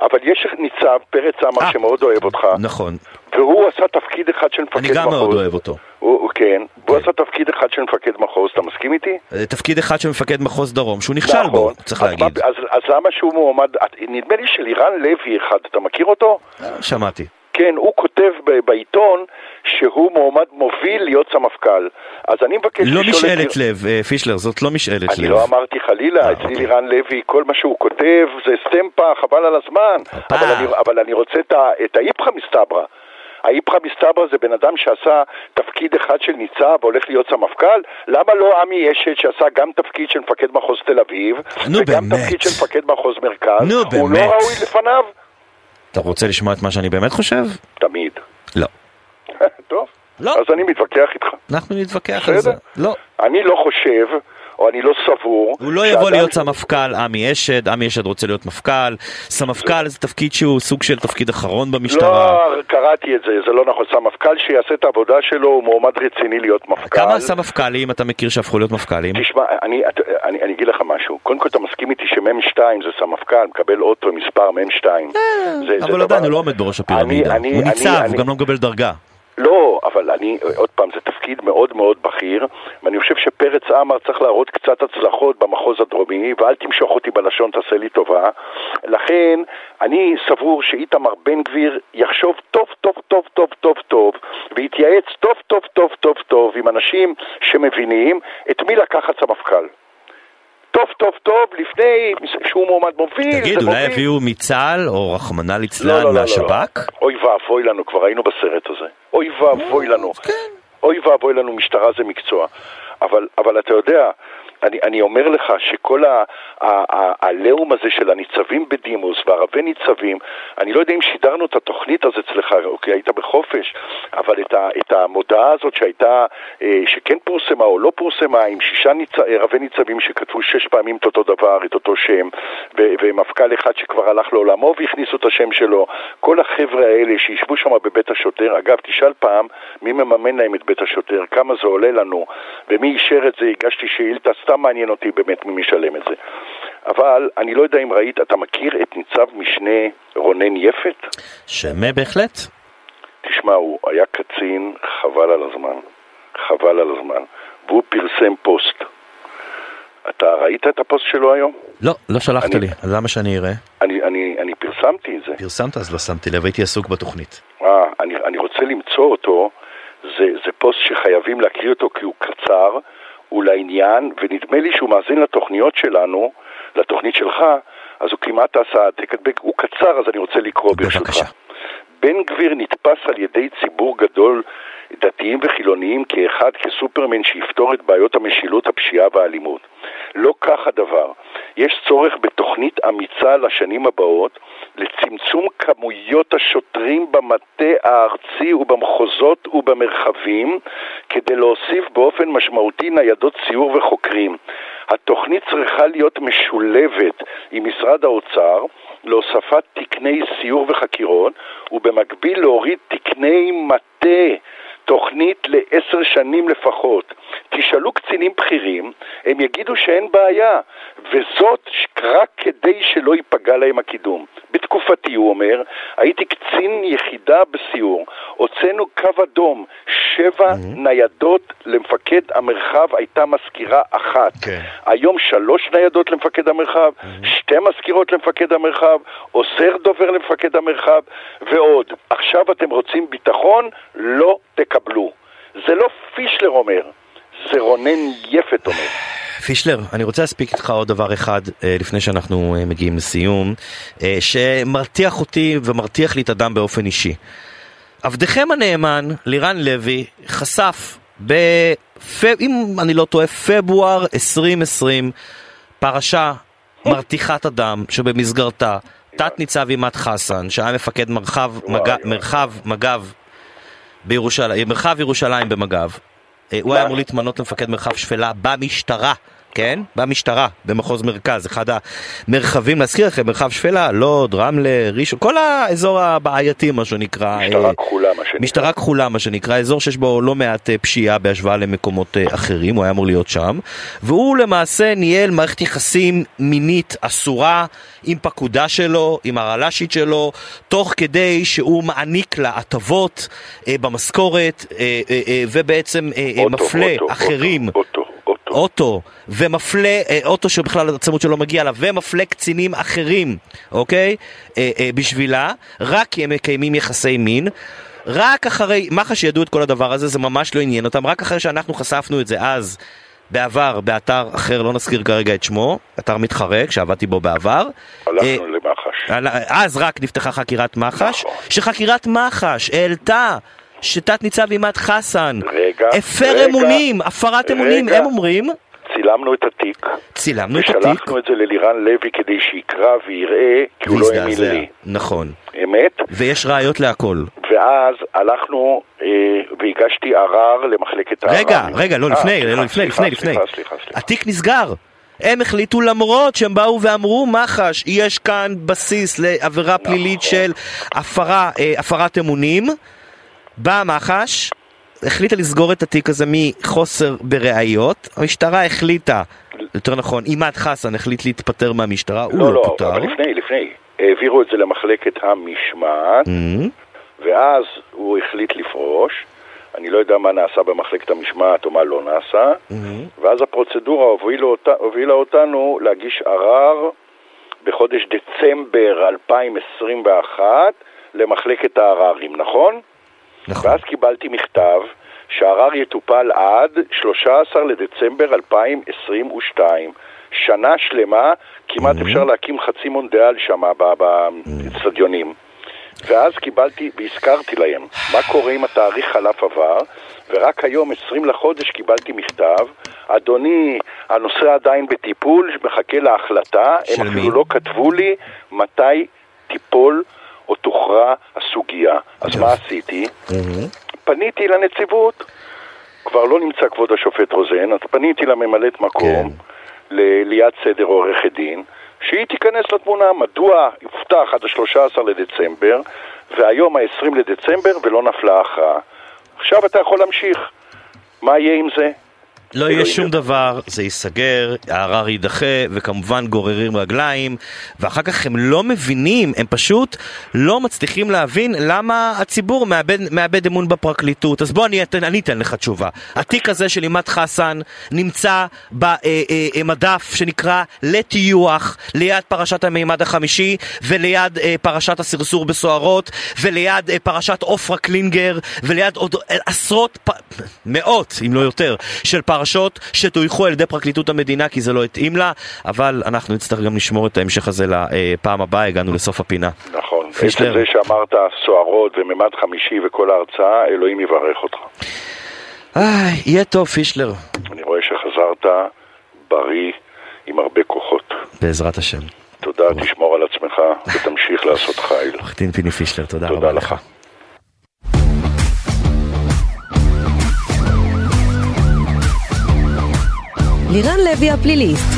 אבל יש ניצב, פרץ עמר, אה. שמאוד אוהב אותך, נכון, והוא עשה תפקיד אחד של מפקד אני מחוז. גם מאוד אוהב אותו. הוא, כן, והוא כן. עשה תפקיד אחד של מפקד מחוז, אתה מסכים איתי? אה, תפקיד אחד של מפקד מחוז דרום, שהוא נכשל בו, נכון. צריך אז להגיד. מה- אז, אז למה שהוא מועמד, נדמה לי שלירן לוי אחד, אתה מכיר אותו? שמעתי. כן, הוא כותב בעיתון שהוא מועמד מוביל להיות סמפכ"ל. אז אני מבקש לא. משאלת לב, אה, פישלר, זאת לא משאלת לב. אני לא אמרתי חלילה, אה, אצלי אוקיי. לירן לוי, כל מה שהוא כותב זה סטמפה, חבל על הזמן. אבל אני, רוצה את, האיפכא מסתברא. האיפכא מסתברא זה בן אדם שעשה תפקיד אחד של ניצב והולך להיות סמפכ"ל? למה לא עמי אשת שעשה גם תפקיד של מפקד מחוז תל אביב, נו, וגם באמת. תפקיד של מפקד מחוז מרכז? נו, הוא באמת. לא ראוי לפניו? אתה רוצה לשמוע את מה שאני באמת חושב? תמיד. לא. טוב, לא. אז אני מתווכח איתך. אנחנו נתווכח על זה. לא. אני לא חושב, או אני לא סבור... הוא לא יבוא להיות סמפכ"ל עמי אשד, עמי אשד רוצה להיות מפכ"ל, סמפכ"ל זה תפקיד שהוא סוג של תפקיד אחרון במשטרה. לא, קראתי את זה, זה לא נכון. סמפכ"ל שיעשה את העבודה שלו, הוא מועמד רציני להיות מפכ"ל. כמה סמפכ"לים אתה מכיר שהפכו להיות מפכ"לים? תשמע, אני, אני, אני אגיד לך משהו. קודם כל אתה מסכים איתי שמ"ם 2 זה סמפכ"ל, מקבל אוטו מספר מ"ם 2. זה- זה אבל עדיין הוא לא עומד בראש הפירמידה. הוא ניצב, אני- הוא גם לא מקבל דרגה. לא, אבל אני, עוד פעם, זה תפקיד מאוד מאוד בכיר, ואני חושב שפרץ עמר צריך להראות קצת הצלחות במחוז הדרומי, ואל תמשוך אותי בלשון, תעשה לי טובה. לכן, אני סבור שאיתמר בן גביר יחשוב טוב טוב טוב טוב טוב טוב, ויתייעץ טוב טוב טוב טוב טוב עם אנשים שמבינים את מי לקחת סמפכ"ל. טוב טוב טוב לפני שהוא מועמד מוביל. תגיד, אולי. יביאו מצה"ל, או רחמנא לא, ליצלן לא, לא, לא, מהשב"כ? לא. אוי ואבוי לנו, כבר היינו בסרט הזה. אוי ואבוי לנו. כן. אוי ואבוי לנו, משטרה זה מקצוע. אבל, אבל אתה יודע, אני, אני אומר לך שכל העליהום הזה של הניצבים בדימוס והרבי ניצבים, אני לא יודע אם שידרנו את התוכנית הזאת אצלך, אוקיי, היית בחופש, אבל את, ה, את המודעה הזאת שהייתה, אה, שכן פורסמה או לא פורסמה, עם שישה ניצ... רבי ניצבים שכתבו שש פעמים את אותו דבר, את אותו שם, ו- ומפכ"ל אחד שכבר הלך לעולמו והכניסו את השם שלו, כל החבר'ה האלה שישבו שם בבית השוטר, אגב, תשאל פעם מי מממן להם את בית השוטר, כמה זה עולה לנו, ומי אישר את זה, הגשתי שאילתה, סתם מעניין אותי באמת מי משלם את זה. אבל אני לא יודע אם ראית, אתה מכיר את ניצב משנה רונן יפת? שמה בהחלט. תשמע, הוא היה קצין, חבל על הזמן. חבל על הזמן. והוא פרסם פוסט. אתה ראית את הפוסט שלו היום? לא, לא שלחת אני- לי, אז למה שאני אראה? אני, אני, אני פרסמתי את זה. פרסמת אז לא שמתי לב, הייתי עסוק בתוכנית. אה, אני, אני רוצה למצוא אותו, זה, זה פוסט שחייבים להקריא אותו כי הוא קצר, הוא לעניין, ונדמה לי שהוא מאזין לתוכניות שלנו, לתוכנית שלך, אז הוא כמעט עשה העתק הדבק, הוא קצר אז אני רוצה לקרוא. ברשותך. בן גביר נתפס על ידי ציבור גדול, דתיים וחילוניים, כאחד, כסופרמן שיפתור את בעיות המשילות, הפשיעה והאלימות. לא כך הדבר. יש צורך בתוכנית אמיצה לשנים הבאות לצמצום כמויות השוטרים במטה הארצי ובמחוזות ובמרחבים כדי להוסיף באופן משמעותי ניידות סיור וחוקרים. התוכנית צריכה להיות משולבת עם משרד האוצר להוספת תקני סיור וחקירות, ובמקביל להוריד תקני מטה. תוכנית לעשר שנים לפחות. תשאלו קצינים בכירים, הם יגידו שאין בעיה, וזאת רק כדי שלא ייפגע להם הקידום. בתקופתי, הוא אומר, הייתי קצין יחידה בסיור, הוצאנו קו אדום, שבע mm-hmm. ניידות למפקד המרחב הייתה מזכירה אחת. Okay. כן. היום שלוש ניידות למפקד המרחב, mm-hmm. שתי מזכירות למפקד המרחב, עוזר דובר למפקד המרחב, ועוד. עכשיו אתם רוצים ביטחון? לא תקבלו. זה לא פישלר אומר, זה רונן יפת אומר. פישלר, אני רוצה להספיק איתך עוד דבר אחד אה, לפני שאנחנו אה, מגיעים לסיום, אה, שמרתיח אותי ומרתיח לי את הדם באופן אישי. עבדכם הנאמן, לירן לוי, חשף, בפ... אם אני לא טועה, פברואר 2020, פרשה מרתיחת הדם שבמסגרתה תת ניצב עימת חסן, שהיה מפקד מרחב, מג... מרחב מג"ב בירושלים, מרחב ירושלים במג"ב, הוא היה אמור להתמנות למפקד מרחב שפלה במשטרה. כן? במשטרה, במחוז מרכז, אחד המרחבים, להזכיר לכם, מרחב שפלה, לוד, רמלה, ראשון, כל האזור הבעייתי, מה שנקרא. משטרה אה, כחולה, מה שנקרא. משטרה כחולה, מה שנקרא, אזור שיש בו לא מעט אה, פשיעה בהשוואה למקומות אה, אחרים, הוא היה אמור להיות שם. והוא למעשה ניהל מערכת יחסים מינית אסורה עם פקודה שלו, עם הרל"שית שלו, תוך כדי שהוא מעניק לה הטבות אה, במשכורת, אה, אה, אה, ובעצם אה, אוטו, מפלה אוטו, אחרים. אוטו, אוטו. ומפלה, אה, אוטו שבכלל הצמוד שלו מגיע לה, ומפלה קצינים אחרים, אוקיי? אה, אה, בשבילה, רק כי הם מקיימים יחסי מין. רק אחרי, מח"ש ידעו את כל הדבר הזה, זה ממש לא עניין אותם, רק אחרי שאנחנו חשפנו את זה אז, בעבר, באתר אחר, לא נזכיר כרגע את שמו, אתר מתחרק, שעבדתי בו בעבר. הלכנו אה, למח"ש. אז רק נפתחה חקירת מח"ש, נכון. שחקירת מח"ש העלתה שתת ניצב עימאד חסן הפר אמונים, הפרת רגע, אמונים, הם אומרים צילמנו את התיק. צילמנו את התיק. ושלחנו את זה ללירן לוי כדי שיקרא ויראה, כי הוא לא האמין לי. נכון. אמת? ויש ראיות להכל. ואז הלכנו אה, והגשתי ערר למחלקת הערר. רגע, רגע, לא, לפני, לא, לפני, לפני, לפני. סליחה, סליחה, סליחה. התיק נסגר. הם החליטו למרות שהם באו ואמרו מח"ש, יש כאן בסיס לעבירה נכון. פלילית של הפרה, אה, הפרת אמונים. באה מח"ש, החליטה לסגור את התיק הזה מחוסר בראיות, המשטרה החליטה, יותר נכון, עימאד חסן החליט להתפטר מהמשטרה, הוא לא, לא פוטר. לא, אבל לפני, לפני, העבירו את זה למחלקת המשמעת, mm-hmm. ואז הוא החליט לפרוש. אני לא יודע מה נעשה במחלקת המשמעת או מה לא נעשה, mm-hmm. ואז הפרוצדורה הובילה, אותה, הובילה אותנו להגיש ערר בחודש דצמבר 2021 למחלקת העררים, נכון? נכון. ואז קיבלתי מכתב שהערר יטופל עד 13 לדצמבר 2022. שנה שלמה, כמעט mm-hmm. אפשר להקים חצי מונדיאל שם באצטדיונים. ואז קיבלתי והזכרתי להם מה קורה אם התאריך חלף עבר, ורק היום, 20 לחודש, קיבלתי מכתב, אדוני, הנושא עדיין בטיפול, מחכה להחלטה, הם אפילו? לא כתבו לי מתי תיפול או תוכרע הסוגיה. אז מה עשיתי? פניתי לנציבות, כבר לא נמצא כבוד השופט רוזן, אז פניתי לממלאת מקום, כן. ליד סדר עורכת דין, שהיא תיכנס לתמונה, מדוע הובטח עד ה-13 לדצמבר, והיום ה-20 לדצמבר ולא נפלה הכרעה. עכשיו אתה יכול להמשיך. מה יהיה עם זה? לא יהיה שום דבר, זה ייסגר, הערר יידחה, וכמובן גוררים רגליים, ואחר כך הם לא מבינים, הם פשוט לא מצליחים להבין למה הציבור מאבד, מאבד אמון בפרקליטות. אז בוא אני אתן, אני אתן לך תשובה. התיק הזה של עימאד חסן נמצא במדף אה, אה, שנקרא לטיוח, ליד פרשת המימד החמישי, וליד אה, פרשת הסרסור בסוהרות, וליד פרשת עופרה קלינגר, וליד עוד עשרות, מאות, אם לא יותר, של פרשת... פרשות שטויחו על ידי פרקליטות המדינה כי זה לא התאים לה, אבל אנחנו נצטרך גם לשמור את ההמשך הזה לפעם הבאה, הגענו לסוף הפינה. נכון. פישלר. עצם זה שאמרת סוהרות וממד חמישי וכל ההרצאה, אלוהים יברך אותך. איי, יהיה טוב, פישלר. אני רואה שחזרת בריא עם הרבה כוחות. בעזרת השם. תודה, תשמור על עצמך ותמשיך לעשות חיל. עורך דין פיני פישלר, תודה, תודה רבה לך. לך. לירן לוי הפליליסט.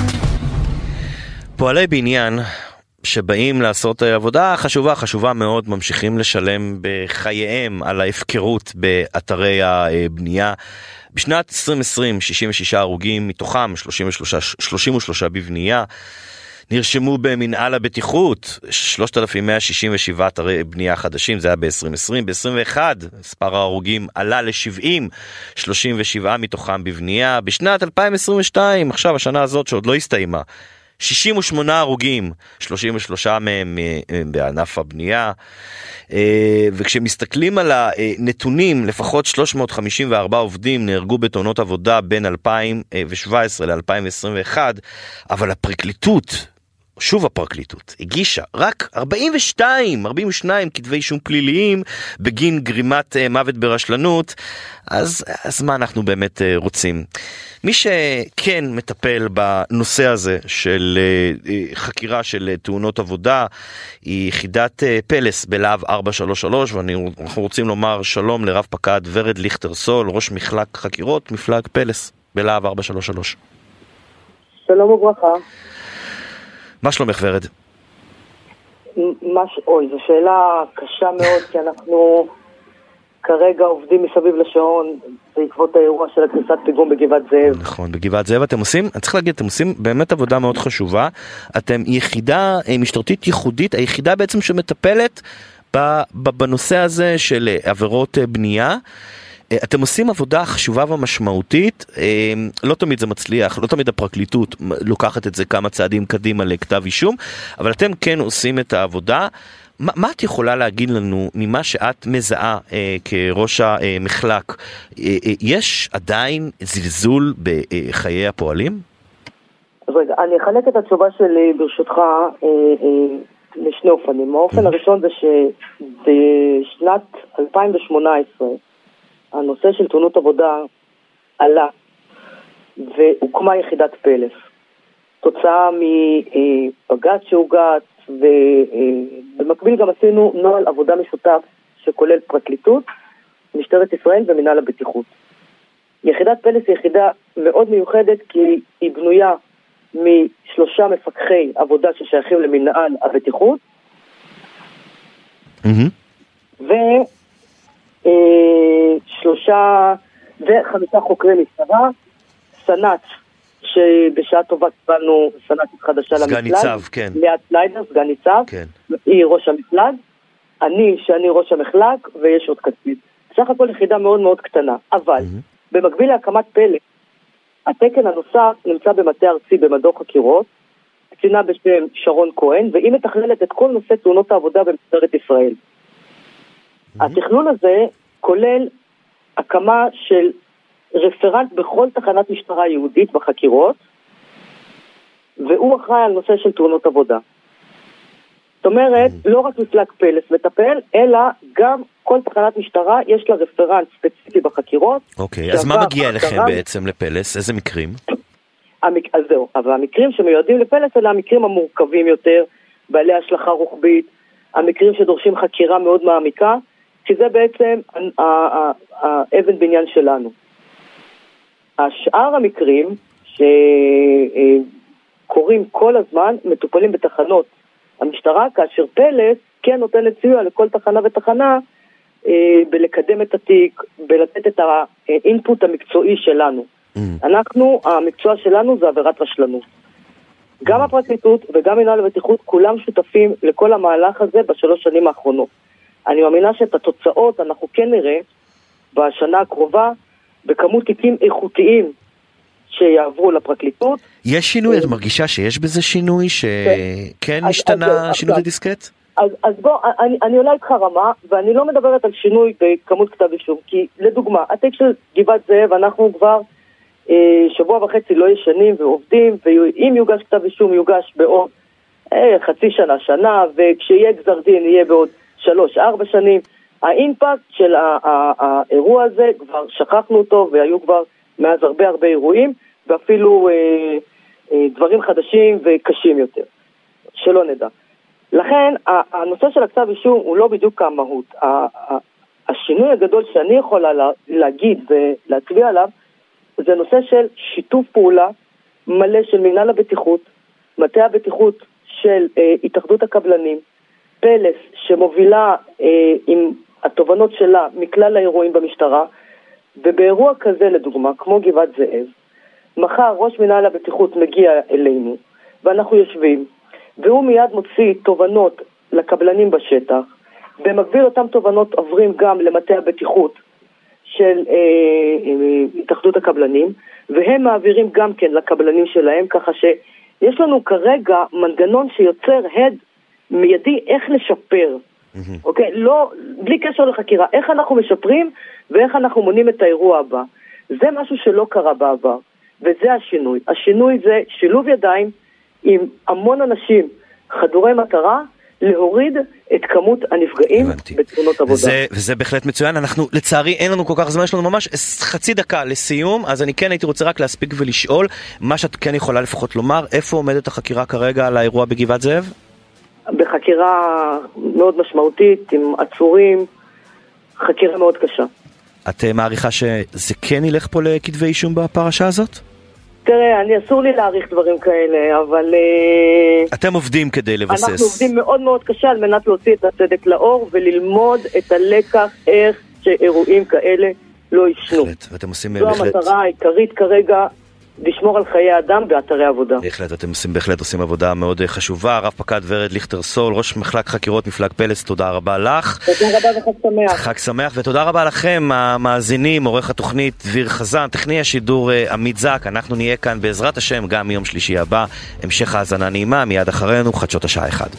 פועלי בניין שבאים לעשות עבודה חשובה, חשובה מאוד, ממשיכים לשלם בחייהם על ההפקרות באתרי הבנייה. בשנת 2020, 66 הרוגים, מתוכם 33, 33 בבנייה. נרשמו במנהל הבטיחות 3,167 אתרי בנייה חדשים, זה היה ב-2020. ב-21 מספר ההרוגים עלה ל-70, 37 מתוכם בבנייה. בשנת 2022, עכשיו השנה הזאת שעוד לא הסתיימה, 68 הרוגים, 33 מהם אה, אה, בענף הבנייה. אה, וכשמסתכלים על הנתונים, לפחות 354 עובדים נהרגו בתאונות עבודה בין 2017 ל-2021, אבל הפרקליטות שוב הפרקליטות הגישה רק 42, 42 כתבי אישום פליליים בגין גרימת uh, מוות ברשלנות, אז, אז מה אנחנו באמת uh, רוצים? מי שכן מטפל בנושא הזה של uh, חקירה של תאונות עבודה היא יחידת פלס בלהב 433 ואנחנו רוצים לומר שלום לרב פקד ורד ליכטר סול, ראש מחלק חקירות, מפלג פלס בלהב 433. שלום וברכה. מה שלומך ורד? מש... אוי, זו שאלה קשה מאוד, כי אנחנו כרגע עובדים מסביב לשעון בעקבות האירוע של הקריסת פיגום בגבעת זאב. נכון, בגבעת זאב אתם עושים, אני צריך להגיד, אתם עושים באמת עבודה מאוד חשובה. אתם יחידה אה, משטרתית ייחודית, היחידה בעצם שמטפלת בנושא הזה של עבירות אה, בנייה. אה, אתם עושים עבודה חשובה ומשמעותית, אה, לא תמיד זה מצליח, לא תמיד הפרקליטות לוקחת את זה כמה צעדים קדימה לכתב אישום, אבל אתם כן עושים את העבודה. מה, מה את יכולה להגיד לנו ממה שאת מזהה אה, כראש המחלק? אה, אה, יש עדיין זלזול בחיי הפועלים? אז רגע, אני אחלק את התשובה שלי ברשותך אה, אה, לשני אופנים. האופן הראשון זה שבשנת 2018 הנושא של תאונות עבודה עלה והוקמה יחידת פלס. תוצאה מבג"ץ שהוגש, ובמקביל גם עשינו נוהל עבודה משותף שכולל פרקליטות, משטרת ישראל ומינהל הבטיחות. יחידת פלס היא יחידה מאוד מיוחדת כי היא בנויה משלושה מפקחי עבודה ששייכים למינהל הבטיחות, mm-hmm. אה, שלושה וחמישה חוקרי משטרה, סנ"צ, שבשעה טובה קיבלנו סנ"צית חדשה למפלג. סגן ניצב, כן. ליאת סליידר, סגן ניצב. כן. היא ראש המפלג. אני, שאני ראש המחלק, ויש עוד קצין. בסך הכל יחידה מאוד מאוד קטנה. אבל, mm-hmm. במקביל להקמת פלא, התקן הנוסף נמצא במטה ארצי במדור חקירות, קצינה בשם שרון כהן, והיא מתכללת את כל נושא תאונות העבודה במשטרת ישראל. התכנון הזה כולל הקמה של רפרנט בכל תחנת משטרה יהודית בחקירות, והוא אחראי על נושא של תאונות עבודה. זאת אומרת, לא רק מפלג פלס מטפל, אלא גם כל תחנת משטרה יש לה רפרנט ספציפי בחקירות. אוקיי, אז מה מגיע אליכם בעצם לפלס? איזה מקרים? המק... אז זהו, אבל המקרים שמיועדים לפלס אלה המקרים המורכבים יותר, בעלי השלכה רוחבית, המקרים שדורשים חקירה מאוד מעמיקה, כי זה בעצם האבן בניין שלנו. השאר המקרים שקורים כל הזמן מטופלים בתחנות המשטרה, כאשר פלס כן נותנת סיוע לכל תחנה ותחנה אה, בלקדם את התיק, בלתת את האינפוט המקצועי שלנו. Mm. אנחנו, המקצוע שלנו זה עבירת רשלנות. גם הפרקליטות וגם מנהל הבטיחות, כולם שותפים לכל המהלך הזה בשלוש שנים האחרונות. אני מאמינה שאת התוצאות אנחנו כן נראה בשנה הקרובה בכמות תיקים איכותיים שיעברו לפרקליטות. יש שינוי? את מרגישה שיש בזה שינוי? שכן השתנה שינוי הדיסקט? אז, אז בוא, אני, אני עולה איתך רמה, ואני לא מדברת על שינוי בכמות כתב אישום, כי לדוגמה, התיק של גבעת זאב, אנחנו כבר אה, שבוע וחצי לא ישנים ועובדים, ואם יוגש כתב אישום, יוגש בעוד אה, חצי שנה, שנה, וכשיהיה גזר דין, יהיה בעוד שלוש, ארבע שנים. האימפקט של האירוע הזה, כבר שכחנו אותו והיו כבר מאז הרבה הרבה אירועים ואפילו אה, אה, דברים חדשים וקשים יותר, שלא נדע. לכן הנושא של הכתב אישום הוא לא בדיוק המהות. השינוי הגדול שאני יכולה להגיד ולהצביע עליו זה נושא של שיתוף פעולה מלא של מינהל הבטיחות, מטה הבטיחות של אה, התאחדות הקבלנים, פלס שמובילה אה, עם התובנות שלה מכלל האירועים במשטרה, ובאירוע כזה לדוגמה, כמו גבעת זאב, מחר ראש מנהל הבטיחות מגיע אלינו, ואנחנו יושבים, והוא מיד מוציא תובנות לקבלנים בשטח, במקביל אותן תובנות עוברים גם למטה הבטיחות של אה, אה, התאחדות הקבלנים, והם מעבירים גם כן לקבלנים שלהם, ככה שיש לנו כרגע מנגנון שיוצר הד מיידי איך לשפר. אוקיי? לא, בלי קשר לחקירה, איך אנחנו משפרים ואיך אנחנו מונים את האירוע הבא. זה משהו שלא קרה בעבר, וזה השינוי. השינוי זה שילוב ידיים עם המון אנשים חדורי מטרה, להוריד את כמות הנפגעים בתאונות עבודה. וזה, וזה בהחלט מצוין. אנחנו, לצערי, אין לנו כל כך זמן, יש לנו ממש חצי דקה לסיום, אז אני כן הייתי רוצה רק להספיק ולשאול, מה שאת כן יכולה לפחות לומר, איפה עומדת החקירה כרגע על האירוע בגבעת זאב? בחקירה מאוד משמעותית, עם עצורים, חקירה מאוד קשה. את אה, מעריכה שזה כן ילך פה לכתבי אישום בפרשה הזאת? תראה, אני אסור לי להעריך דברים כאלה, אבל... אה, אתם עובדים כדי לבסס. אנחנו עובדים מאוד מאוד קשה על מנת להוציא את הצדק לאור וללמוד את הלקח איך שאירועים כאלה לא ישנו. בהחלט, ואתם עושים זו בהחלט... זו המטרה העיקרית כרגע, לשמור על חיי אדם באתרי עבודה. בהחלט, אתם עושים, בהחלט עושים עבודה מאוד אה, חשובה. רב פקד ורד ליכטר סול, ראש מחלק חקירות מפלג פלס, תודה רבה לך. תודה רבה וחג שמח. חג שמח, ותודה רבה לכם, המאזינים, עורך התוכנית דביר חזן, טכני השידור אה, עמית זק. אנחנו נהיה כאן בעזרת השם גם מיום שלישי הבא. המשך האזנה נעימה, מיד אחרינו, חדשות השעה 1.